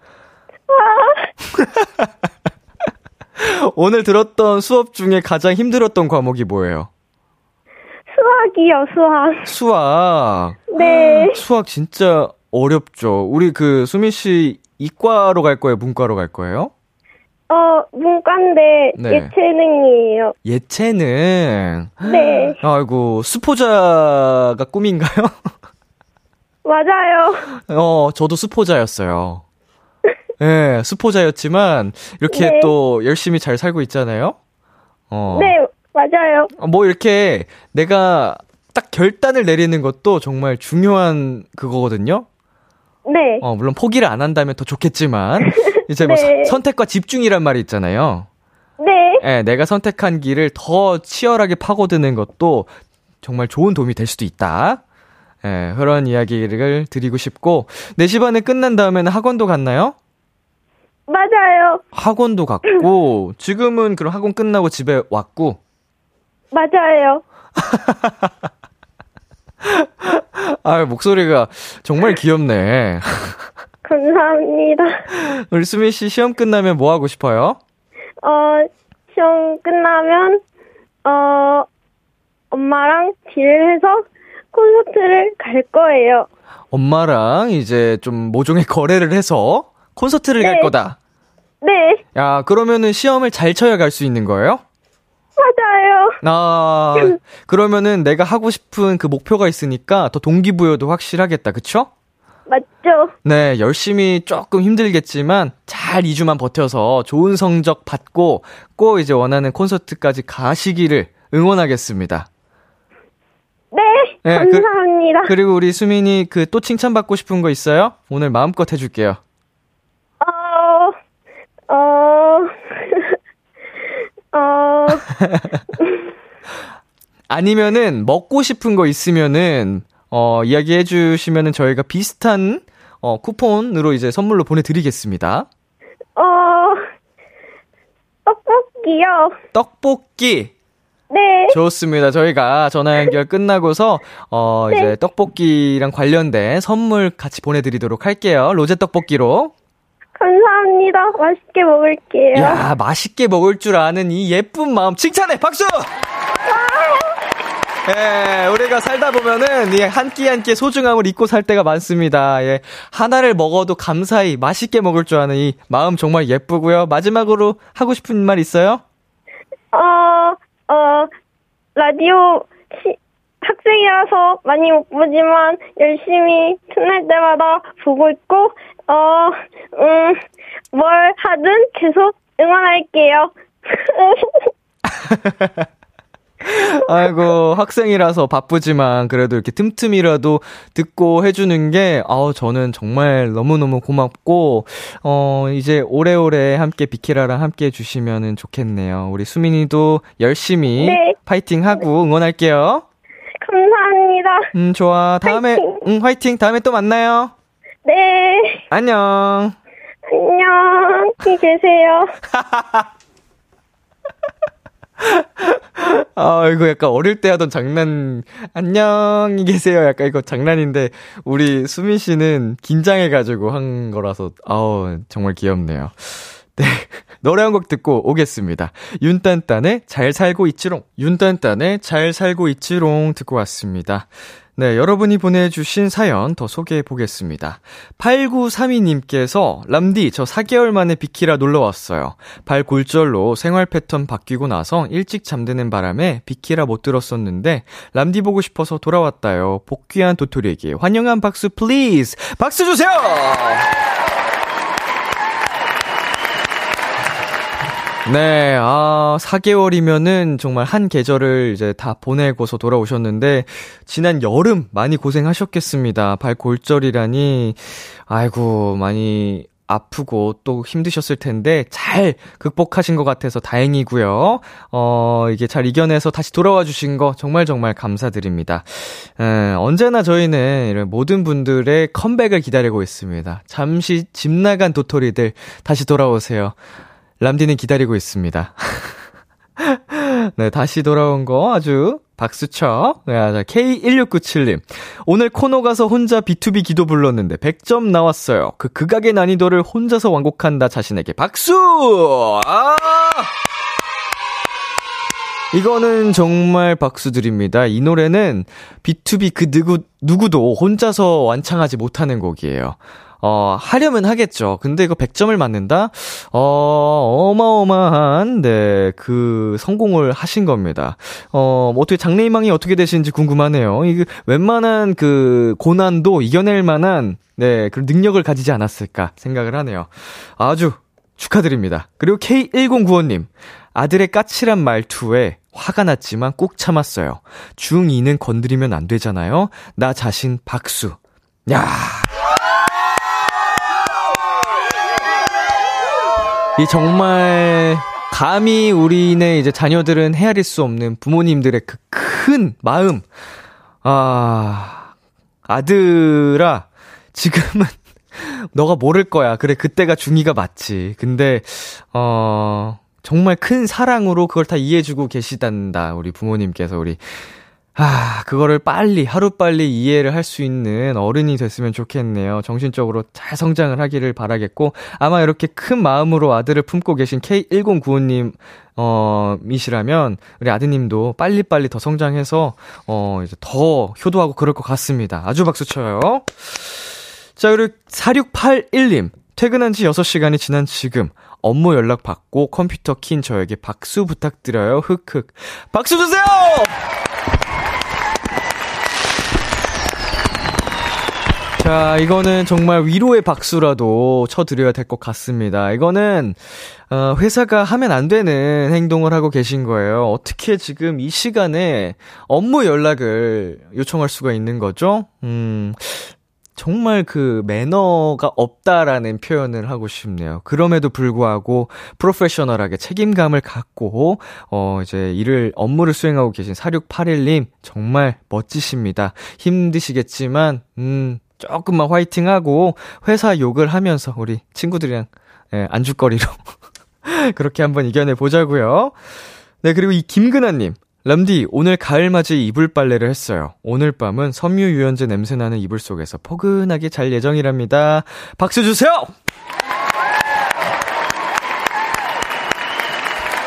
오늘 들었던 수업 중에 가장 힘들었던 과목이 뭐예요? 수학이요, 수학. 수학. 네. 수학 진짜 어렵죠. 우리 그 수민 씨 이과로 갈 거예요, 문과로 갈 거예요? 어, 문과인데 네. 예체능이에요. 예체능. 네. 아이고, 수포자가 꿈인가요? 맞아요. 어, 저도 수포자였어요. 예, 네, 수포자였지만, 이렇게 네. 또 열심히 잘 살고 있잖아요? 어. 네, 맞아요. 뭐 이렇게 내가 딱 결단을 내리는 것도 정말 중요한 그거거든요? 네. 어, 물론 포기를 안 한다면 더 좋겠지만, 이제 뭐 네. 서- 선택과 집중이란 말이 있잖아요. 네. 예, 내가 선택한 길을 더 치열하게 파고드는 것도 정말 좋은 도움이 될 수도 있다. 예, 그런 이야기를 드리고 싶고, 4시 반에 끝난 다음에는 학원도 갔나요? 맞아요. 학원도 갔고, 지금은 그럼 학원 끝나고 집에 왔고, 맞아요. 아 목소리가 정말 귀엽네. 감사합니다. 우리 수민 씨 시험 끝나면 뭐 하고 싶어요? 어, 시험 끝나면, 어, 엄마랑 딜을 해서 콘서트를 갈 거예요. 엄마랑 이제 좀 모종의 거래를 해서 콘서트를 갈 네. 거다. 네, 야, 그러면은 시험을 잘 쳐야 갈 수 있는 거예요? 맞아요. 아, 그러면은 내가 하고 싶은 그 목표가 있으니까 더 동기부여도 확실하겠다. 그쵸? 맞죠? 네, 열심히 조금 힘들겠지만 잘 2주만 버텨서 좋은 성적 받고 꼭 이제 원하는 콘서트까지 가시기를 응원하겠습니다. 네, 네, 그- 감사합니다. 그 리고 우리 수민이 그 또 칭찬받고 싶은 거 있어요? 오늘 마음껏 해줄게요. 어, 어, 어, 아니면은 먹고 싶은 거 있으면은 어 이야기해 주시면은 저희가 비슷한 어 쿠폰으로 이제 선물로 보내드리겠습니다. 어, 떡볶이요. 떡볶이 네, 좋습니다. 저희가 전화 연결 끝나고서 어 이제 떡볶이랑 관련된 선물 같이 보내드리도록 할게요. 로제 떡볶이로. 감사합니다. 맛있게 먹을게요. 야 맛있게 먹을 줄 아는 이 예쁜 마음 칭찬해 박수. 예, 우리가 살다 보면은 이한끼 한 끼 소중함을 잊고 살 때가 많습니다. 예, 하나를 먹어도 감사히 맛있게 먹을 줄 아는 이 마음 정말 예쁘고요. 마지막으로 하고 싶은 말 있어요? 어, 어, 라디오 시, 학생이라서 많이 못 보지만 열심히 틈날 때마다 보고 있고, 어, 음, 뭘 하든 계속 응원할게요. 아이고, 학생이라서 바쁘지만 그래도 이렇게 틈틈이라도 듣고 해주는 게, 아우, 저는 정말 너무너무 고맙고, 어, 이제 오래오래 함께 비키라랑 함께 해주시면 좋겠네요. 우리 수민이도 열심히 네. 파이팅 하고 응원할게요. 감사합니다. 음, 좋아. 다음에, 화이팅. 응, 화이팅. 다음에 또 만나요. 네, 안녕. 안녕. 히 계세요. 아, 이거 약간 어릴 때 하던 장난, 안녕히 계세요. 약간 이거 장난인데, 우리 수민 씨는 긴장해가지고 한 거라서, 아우, 정말 귀엽네요. 네. 노래 한 곡 듣고 오겠습니다. 윤딴딴의 잘 살고 있지롱. 윤딴딴의 잘 살고 있지롱 듣고 왔습니다. 네, 여러분이 보내주신 사연 더 소개해 보겠습니다. 8932님께서, 람디, 저 4개월 만에 비키라 놀러 왔어요. 발 골절로 생활 패턴 바뀌고 나서 일찍 잠드는 바람에 비키라 못 들었었는데, 람디 보고 싶어서 돌아왔다요. 복귀한 도토리에게 환영의 박수, please! 박수 주세요! 네, 아, 4개월이면은 정말 한 계절을 이제 다 보내고서 돌아오셨는데, 지난 여름 많이 고생하셨겠습니다. 발 골절이라니, 아이고, 많이 아프고 또 힘드셨을 텐데, 잘 극복하신 것 같아서 다행이고요. 어, 이게 잘 이겨내서 다시 돌아와 주신 거 정말 정말 감사드립니다. 에, 언제나 저희는 이런 모든 분들의 컴백을 기다리고 있습니다. 잠시 집 나간 도토리들 다시 돌아오세요. 람디는 기다리고 있습니다. 네, 다시 돌아온 거 아주 박수쳐. 네, 자, K1697님. 오늘 코너 가서 혼자 B2B 기도 불렀는데 100점 나왔어요. 그 극악의 난이도를 혼자서 완곡한다 자신에게 박수! 아! 이거는 정말 박수 드립니다. 이 노래는 B2B 그 누구, 누구도 혼자서 완창하지 못하는 곡이에요. 어, 하려면 하겠죠. 근데 이거 100점을 맞는다? 어, 어마어마한, 네, 그, 성공을 하신 겁니다. 어, 뭐 어떻게 장래희망이 어떻게 되시는지 궁금하네요. 이게 웬만한 그, 고난도 이겨낼 만한, 네, 그 능력을 가지지 않았을까 생각을 하네요. 아주 축하드립니다. 그리고 K1095님, 아들의 까칠한 말투에 화가 났지만 꼭 참았어요. 중2는 건드리면 안 되잖아요. 나 자신 박수. 야 이 정말 감히 우리네 이제 자녀들은 헤아릴 수 없는 부모님들의 그 큰 마음. 아, 아들아, 지금은 너가 모를 거야. 그래, 그때가 중이가 맞지. 근데, 어, 정말 큰 사랑으로 그걸 다 이해해주고 계시단다. 우리 부모님께서 우리 아, 그거를 빨리, 하루빨리 이해를 할 수 있는 어른이 됐으면 좋겠네요. 정신적으로 잘 성장을 하기를 바라겠고, 아마 이렇게 큰 마음으로 아들을 품고 계신 K1095님, 어, 이시라면, 우리 아드님도 빨리빨리 더 성장해서, 어, 이제 더 효도하고 그럴 것 같습니다. 아주 박수 쳐요. 자, 그리고 4681님. 퇴근한 지 6시간이 지난 지금, 업무 연락 받고 컴퓨터 킨 저에게 박수 부탁드려요. 흑흑. 박수 주세요! 자, 이거는 정말 위로의 박수라도 쳐드려야 될 것 같습니다. 이거는, 어, 회사가 하면 안 되는 행동을 하고 계신 거예요. 어떻게 지금 이 시간에 업무 연락을 요청할 수가 있는 거죠? 음, 정말 그 매너가 없다라는 표현을 하고 싶네요. 그럼에도 불구하고 프로페셔널하게 책임감을 갖고 어 이제 일을 업무를 수행하고 계신 4681님 정말 멋지십니다. 힘드시겠지만 음 조금만 화이팅하고 회사 욕을 하면서 우리 친구들이랑 예, 안주거리로 그렇게 한번 이겨내 보자고요. 네, 그리고 이 김근아님. 람디, 오늘 가을맞이 이불 빨래를 했어요. 오늘 밤은 섬유 유연제 냄새나는 이불 속에서 포근하게 잘 예정이랍니다. 박수 주세요!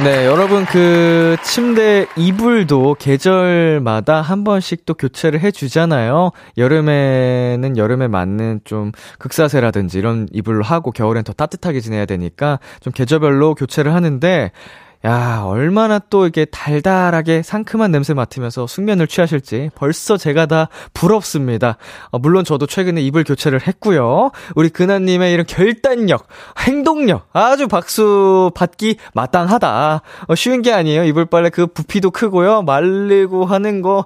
네, 여러분 그 침대 이불도 계절마다 한 번씩 또 교체를 해 주잖아요. 여름에는 여름에 맞는 좀 극사세라든지 이런 이불로 하고 겨울엔 더 따뜻하게 지내야 되니까 좀 계절별로 교체를 하는데 야, 얼마나 또 이게 달달하게 상큼한 냄새 맡으면서 숙면을 취하실지 벌써 제가 다 부럽습니다. 어, 물론 저도 최근에 이불 교체를 했고요. 우리 근하님의 이런 결단력, 행동력 아주 박수 받기 마땅하다. 어, 쉬운 게 아니에요. 이불 빨래 그 부피도 크고요. 말리고 하는 거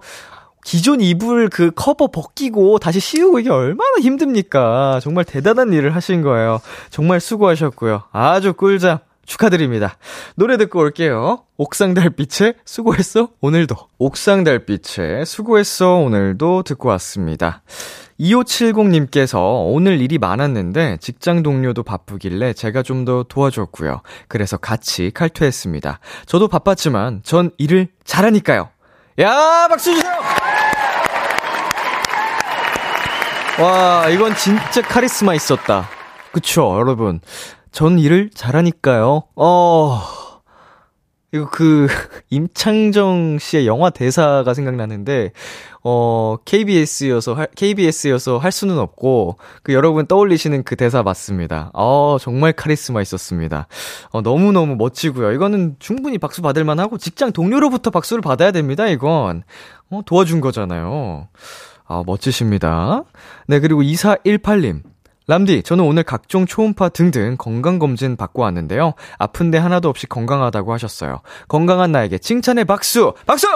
기존 이불 그 커버 벗기고 다시 씌우고 이게 얼마나 힘듭니까? 정말 대단한 일을 하신 거예요. 정말 수고하셨고요. 아주 꿀잠 축하드립니다. 노래 듣고 올게요. 옥상 달빛의 수고했어 오늘도. 옥상 달빛의 수고했어 오늘도 듣고 왔습니다. 2570님께서 오늘 일이 많았는데 직장 동료도 바쁘길래 제가 좀 더 도와줬고요. 그래서 같이 칼퇴했습니다. 저도 바빴지만 전 일을 잘하니까요. 야, 박수 주세요! 와, 이건 진짜 카리스마 있었다. 그쵸, 여러분. 전 일을 잘하니까요. 어, 이거 그, 임창정 씨의 영화 대사가 생각나는데, 어, KBS여서, 할, KBS여서 할 수는 없고, 그 여러분 떠올리시는 그 대사 맞습니다. 어, 정말 카리스마 있었습니다. 어, 너무너무 멋지고요. 이거는 충분히 박수 받을만 하고, 직장 동료로부터 박수를 받아야 됩니다, 이건. 어, 도와준 거잖아요. 아, 멋지십니다. 네, 그리고 2418님. 람디, 저는 오늘 각종 초음파 등등 건강검진 받고 왔는데요. 아픈데 하나도 없이 건강하다고 하셨어요. 건강한 나에게 칭찬의 박수! 박수!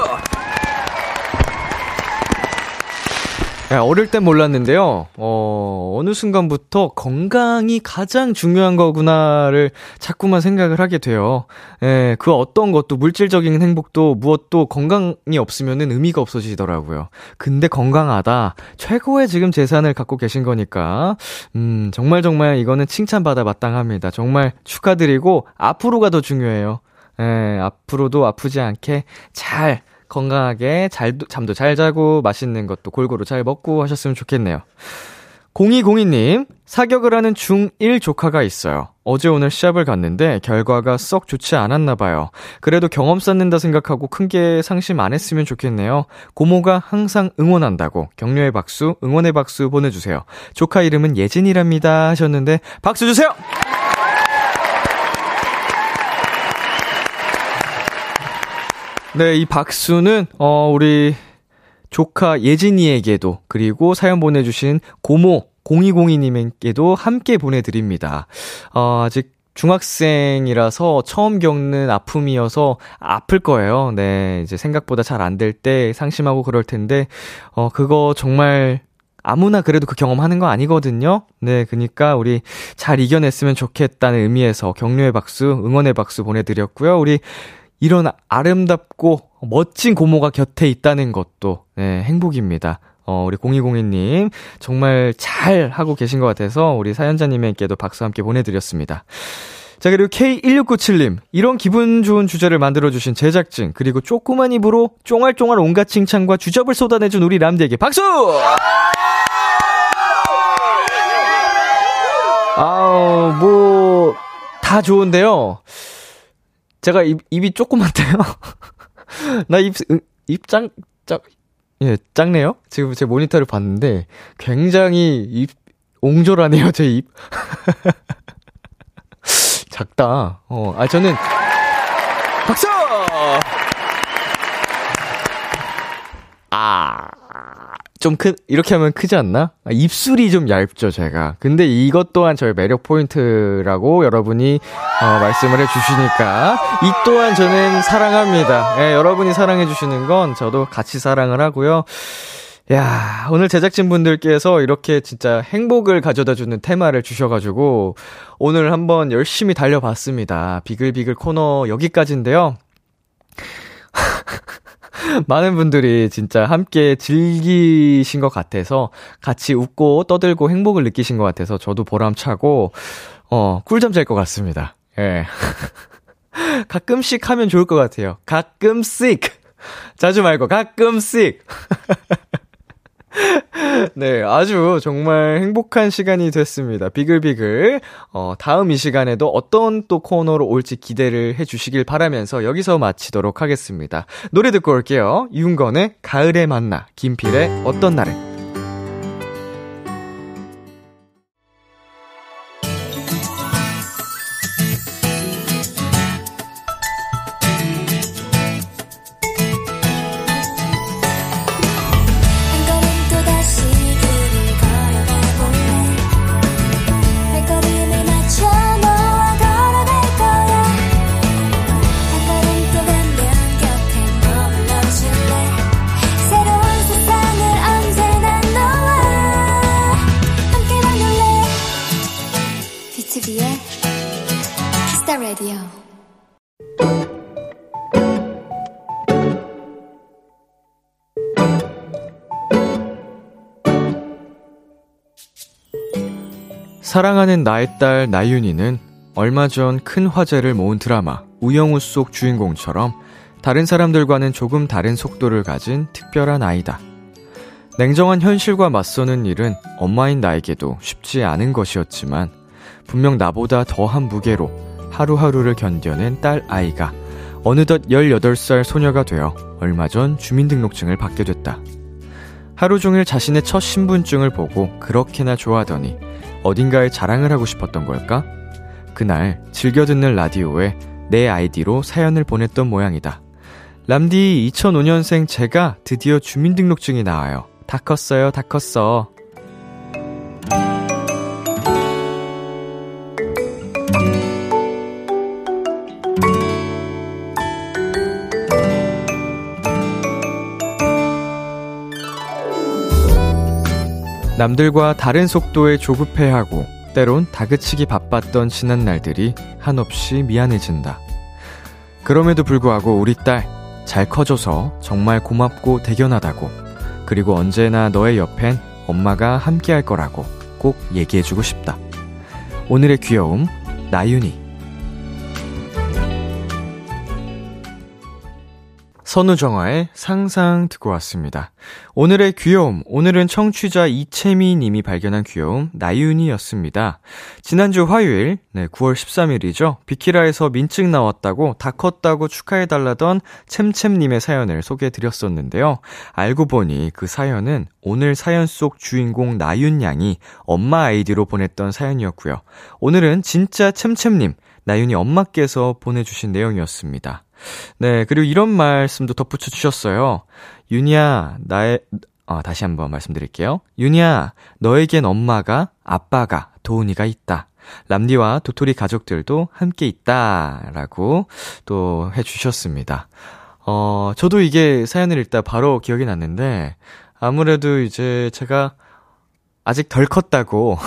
야, 어릴 땐 몰랐는데요. 어, 어느 순간부터 건강이 가장 중요한 거구나를 자꾸만 생각을 하게 돼요. 예, 그 어떤 것도 물질적인 행복도 무엇도 건강이 없으면은 의미가 없어지더라고요. 근데 건강하다. 최고의 지금 재산을 갖고 계신 거니까. 음, 정말 정말 이거는 칭찬받아 마땅합니다. 정말 축하드리고 앞으로가 더 중요해요. 예, 앞으로도 아프지 않게 잘 건강하게 잘 잠도 잘 자고 맛있는 것도 골고루 잘 먹고 하셨으면 좋겠네요. 0202님, 사격을 하는 중1 조카가 있어요. 어제 오늘 시합을 갔는데 결과가 썩 좋지 않았나 봐요. 그래도 경험 쌓는다 생각하고 큰 게 상심 안 했으면 좋겠네요. 고모가 항상 응원한다고 격려의 박수, 응원의 박수 보내주세요. 조카 이름은 예진이랍니다 하셨는데 박수 주세요! 네, 이 박수는, 어, 우리 조카 예진이에게도, 그리고 사연 보내주신 고모 0202님에게도 함께 보내드립니다. 어, 아직 중학생이라서 처음 겪는 아픔이어서 아플 거예요. 네, 이제 생각보다 잘 안 될 때 상심하고 그럴 텐데, 어, 그거 정말 아무나 그래도 그 경험하는 거 아니거든요. 네, 그니까 우리 잘 이겨냈으면 좋겠다는 의미에서 격려의 박수, 응원의 박수 보내드렸고요. 우리 이런 아름답고 멋진 고모가 곁에 있다는 것도 네, 행복입니다. 어, 우리 0202님, 정말 잘 하고 계신 것 같아서 우리 사연자님에게도 박수 함께 보내드렸습니다. 자, 그리고 K1697님, 이런 기분 좋은 주제를 만들어주신 제작진, 그리고 조그만 입으로 쫑알쫑알 온갖 칭찬과 주접을 쏟아내준 우리 람디에게 박수! 아우, 뭐, 다 좋은데요. 제가 입, 입이 조그맣대요. 나 입, 입장, 짝, 예, 작네요? 지금 제 모니터를 봤는데, 굉장히 입, 옹졸하네요, 제 입. 작다. 어, 아, 저는, 박수! 아, 좀 크, 이렇게 하면 크지 않나? 아, 입술이 좀 얇죠, 제가. 근데 이것 또한 저의 매력 포인트라고 여러분이, 어, 말씀을 해주시니까, 이 또한 저는 사랑합니다. 예, 여러분이 사랑해주시는 건 저도 같이 사랑을 하고요. 야, 오늘 제작진분들께서 이렇게 진짜 행복을 가져다 주는 테마를 주셔가지고, 오늘 한번 열심히 달려봤습니다. 비글비글 코너 여기까지인데요. 많은 분들이 진짜 함께 즐기신 것 같아서 같이 웃고 떠들고 행복을 느끼신 것 같아서 저도 보람차고, 어, 꿀잠 잘 것 같습니다. 예. 가끔씩 하면 좋을 것 같아요. 가끔씩! 자주 말고 가끔씩! 네, 아주 정말 행복한 시간이 됐습니다. 비글비글. 어, 다음 이 시간에도 어떤 또 코너로 올지 기대를 해 주시길 바라면서 여기서 마치도록 하겠습니다. 노래 듣고 올게요. 윤건의 가을에 만나, 김필의 어떤 날은. 사랑하는 나의 딸 나윤이는 얼마 전 큰 화제를 모은 드라마 우영우 속 주인공처럼 다른 사람들과는 조금 다른 속도를 가진 특별한 아이다. 냉정한 현실과 맞서는 일은 엄마인 나에게도 쉽지 않은 것이었지만 분명 나보다 더한 무게로 하루하루를 견뎌낸 딸 아이가 어느덧 18살 소녀가 되어 얼마 전 주민등록증을 받게 됐다. 하루 종일 자신의 첫 신분증을 보고 그렇게나 좋아하더니 어딘가에 자랑을 하고 싶었던 걸까? 그날 즐겨 듣는 라디오에 내 아이디로 사연을 보냈던 모양이다. 람디 2005년생 제가 드디어 주민등록증이 나와요. 다 컸어요, 다 컸어. 남들과 다른 속도에 조급해하고 때론 다그치기 바빴던 지난 날들이 한없이 미안해진다. 그럼에도 불구하고 우리 딸 잘 커져서 정말 고맙고 대견하다고 그리고 언제나 너의 옆엔 엄마가 함께 할 거라고 꼭 얘기해주고 싶다. 오늘의 귀여움 나윤이 선우정아의 상상 듣고 왔습니다. 오늘의 귀여움, 오늘은 청취자 이채미 님이 발견한 귀여움, 나윤이였습니다. 지난주 화요일, 네, 9월 13일이죠. 비키라에서 민증 나왔다고 다 컸다고 축하해달라던 챔챔님의 사연을 소개해드렸었는데요. 알고 보니 그 사연은 오늘 사연 속 주인공 나윤 양이 엄마 아이디로 보냈던 사연이었고요. 오늘은 진짜 챔챔님, 나윤이 엄마께서 보내주신 내용이었습니다. 네, 그리고 이런 말씀도 덧붙여 주셨어요. 윤이야, 나의, 아, 다시 한번 말씀드릴게요. 윤이야, 너에겐 엄마가, 아빠가, 도훈이가 있다. 람디와 도토리 가족들도 함께 있다. 라고 또 해주셨습니다. 어, 저도 이게 사연을 읽다 바로 기억이 났는데, 아무래도 이제 제가 아직 덜 컸다고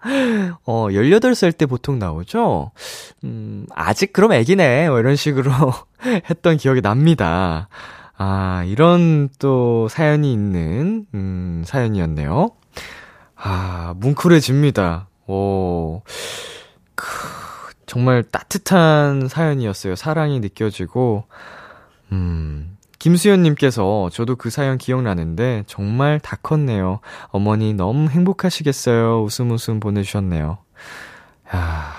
어, 18살 때 보통 나오죠? 음, 아직 그럼 애기네. 뭐 이런 식으로 했던 기억이 납니다. 아, 이런 또 사연이 있는, 음, 사연이었네요. 아, 뭉클해집니다. 오, 크, 정말 따뜻한 사연이었어요. 사랑이 느껴지고, 음, 김수현님께서 저도 그 사연 기억나는데 정말 다 컸네요. 어머니 너무 행복하시겠어요. 웃음 웃음 보내주셨네요. 야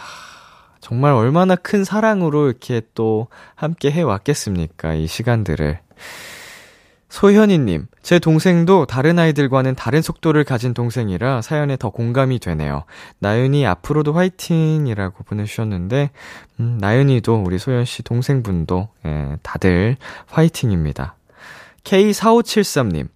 정말 얼마나 큰 사랑으로 이렇게 또 함께 해왔겠습니까? 이 시간들을. 소현이님, 제 동생도 다른 아이들과는 다른 속도를 가진 동생이라 사연에 더 공감이 되네요. 나윤이 앞으로도 화이팅이라고 보내주셨는데, 음, 나윤이도 우리 소현씨 동생분도, 예, 다들 화이팅입니다. K4573님,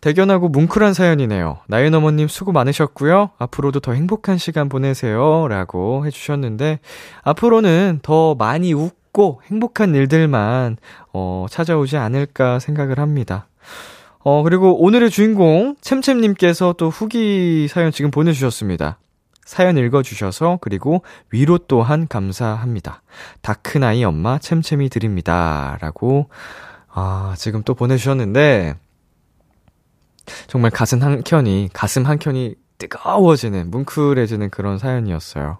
대견하고 뭉클한 사연이네요. 나윤 어머님 수고 많으셨고요. 앞으로도 더 행복한 시간 보내세요. 라고 해주셨는데, 앞으로는 더 많이 웃고, 웃고 행복한 일들만, 어, 찾아오지 않을까 생각을 합니다. 어, 그리고 오늘의 주인공, 챔챔님께서 또 후기 사연 지금 보내주셨습니다. 사연 읽어주셔서, 그리고 위로 또한 감사합니다. 다큰 아이 엄마 챔챔이 드립니다. 라고, 아, 지금 또 보내주셨는데, 정말 가슴 한 켠이, 가슴 한 켠이 뜨거워지는, 뭉클해지는 그런 사연이었어요.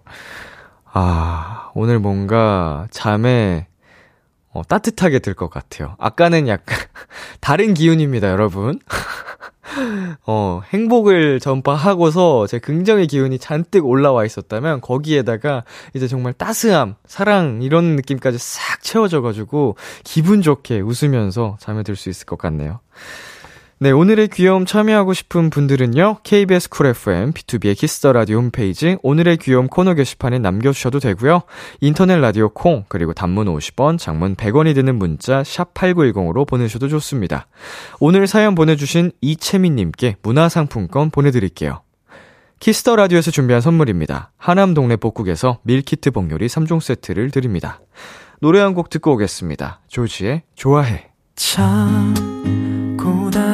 아, 오늘 뭔가 잠에 어, 따뜻하게 들 것 같아요. 아까는 약간 다른 기운입니다, 여러분. 어, 행복을 전파하고서 제 긍정의 기운이 잔뜩 올라와 있었다면 거기에다가 이제 정말 따스함, 사랑 이런 느낌까지 싹 채워져 가지고 기분 좋게 웃으면서 잠에 들 수 있을 것 같네요. 네, 오늘의 귀여움 참여하고 싶은 분들은요, KBS 쿨 FM, 비투비의 키스 더 라디오 홈페이지, 오늘의 귀여움 코너 게시판에 남겨주셔도 되고요 인터넷 라디오 콩, 그리고 단문 50원, 장문 100원이 드는 문자, 샵8910으로 보내셔도 좋습니다. 오늘 사연 보내주신 이채민님께 문화상품권 보내드릴게요. 키스 더 라디오에서 준비한 선물입니다. 하남 동네 복국에서 밀키트 복요리 3종 세트를 드립니다. 노래 한 곡 듣고 오겠습니다. 조지의 좋아해. 참.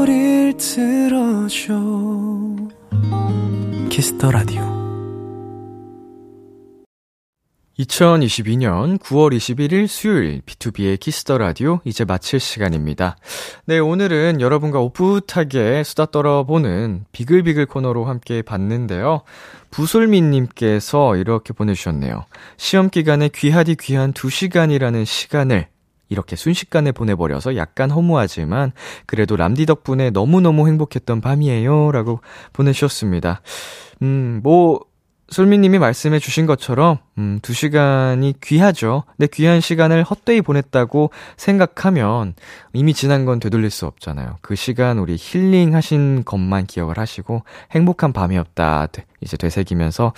소리를 들어줘 키스 더 라디오 2022년 9월 21일 수요일 비투비의 키스 더 라디오 이제 마칠 시간입니다. 네, 오늘은 여러분과 오붓하게 수다 떨어보는 비글비글 코너로 함께 봤는데요. 부솔민 님께서 이렇게 보내주셨네요. 시험 기간에 귀하디 귀한 2시간이라는 시간을 이렇게 순식간에 보내버려서 약간 허무하지만 그래도 람디 덕분에 너무너무 행복했던 밤이에요. 라고 보내주셨습니다. 음, 뭐, 솔미님이 말씀해 주신 것처럼, 음, 두 시간이 귀하죠. 근데 귀한 시간을 헛되이 보냈다고 생각하면 이미 지난 건 되돌릴 수 없잖아요. 그 시간 우리 힐링 하신 것만 기억을 하시고 행복한 밤이었다. 이제 되새기면서,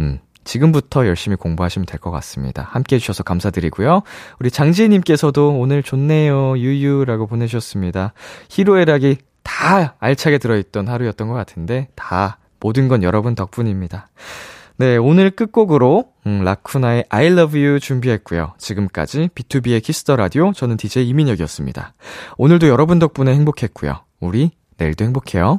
음, 지금부터 열심히 공부하시면 될 것 같습니다. 함께 해주셔서 감사드리고요. 우리 장지혜님께서도 오늘 좋네요, 유유라고 보내주셨습니다. 희로애락이 다 알차게 들어있던 하루였던 것 같은데, 다 모든 건 여러분 덕분입니다. 네, 오늘 끝곡으로 음, 라쿠나의 I love you 준비했고요. 지금까지 비투비의 키스 더 라디오 저는 DJ 이민혁이었습니다. 오늘도 여러분 덕분에 행복했고요. 우리 내일도 행복해요.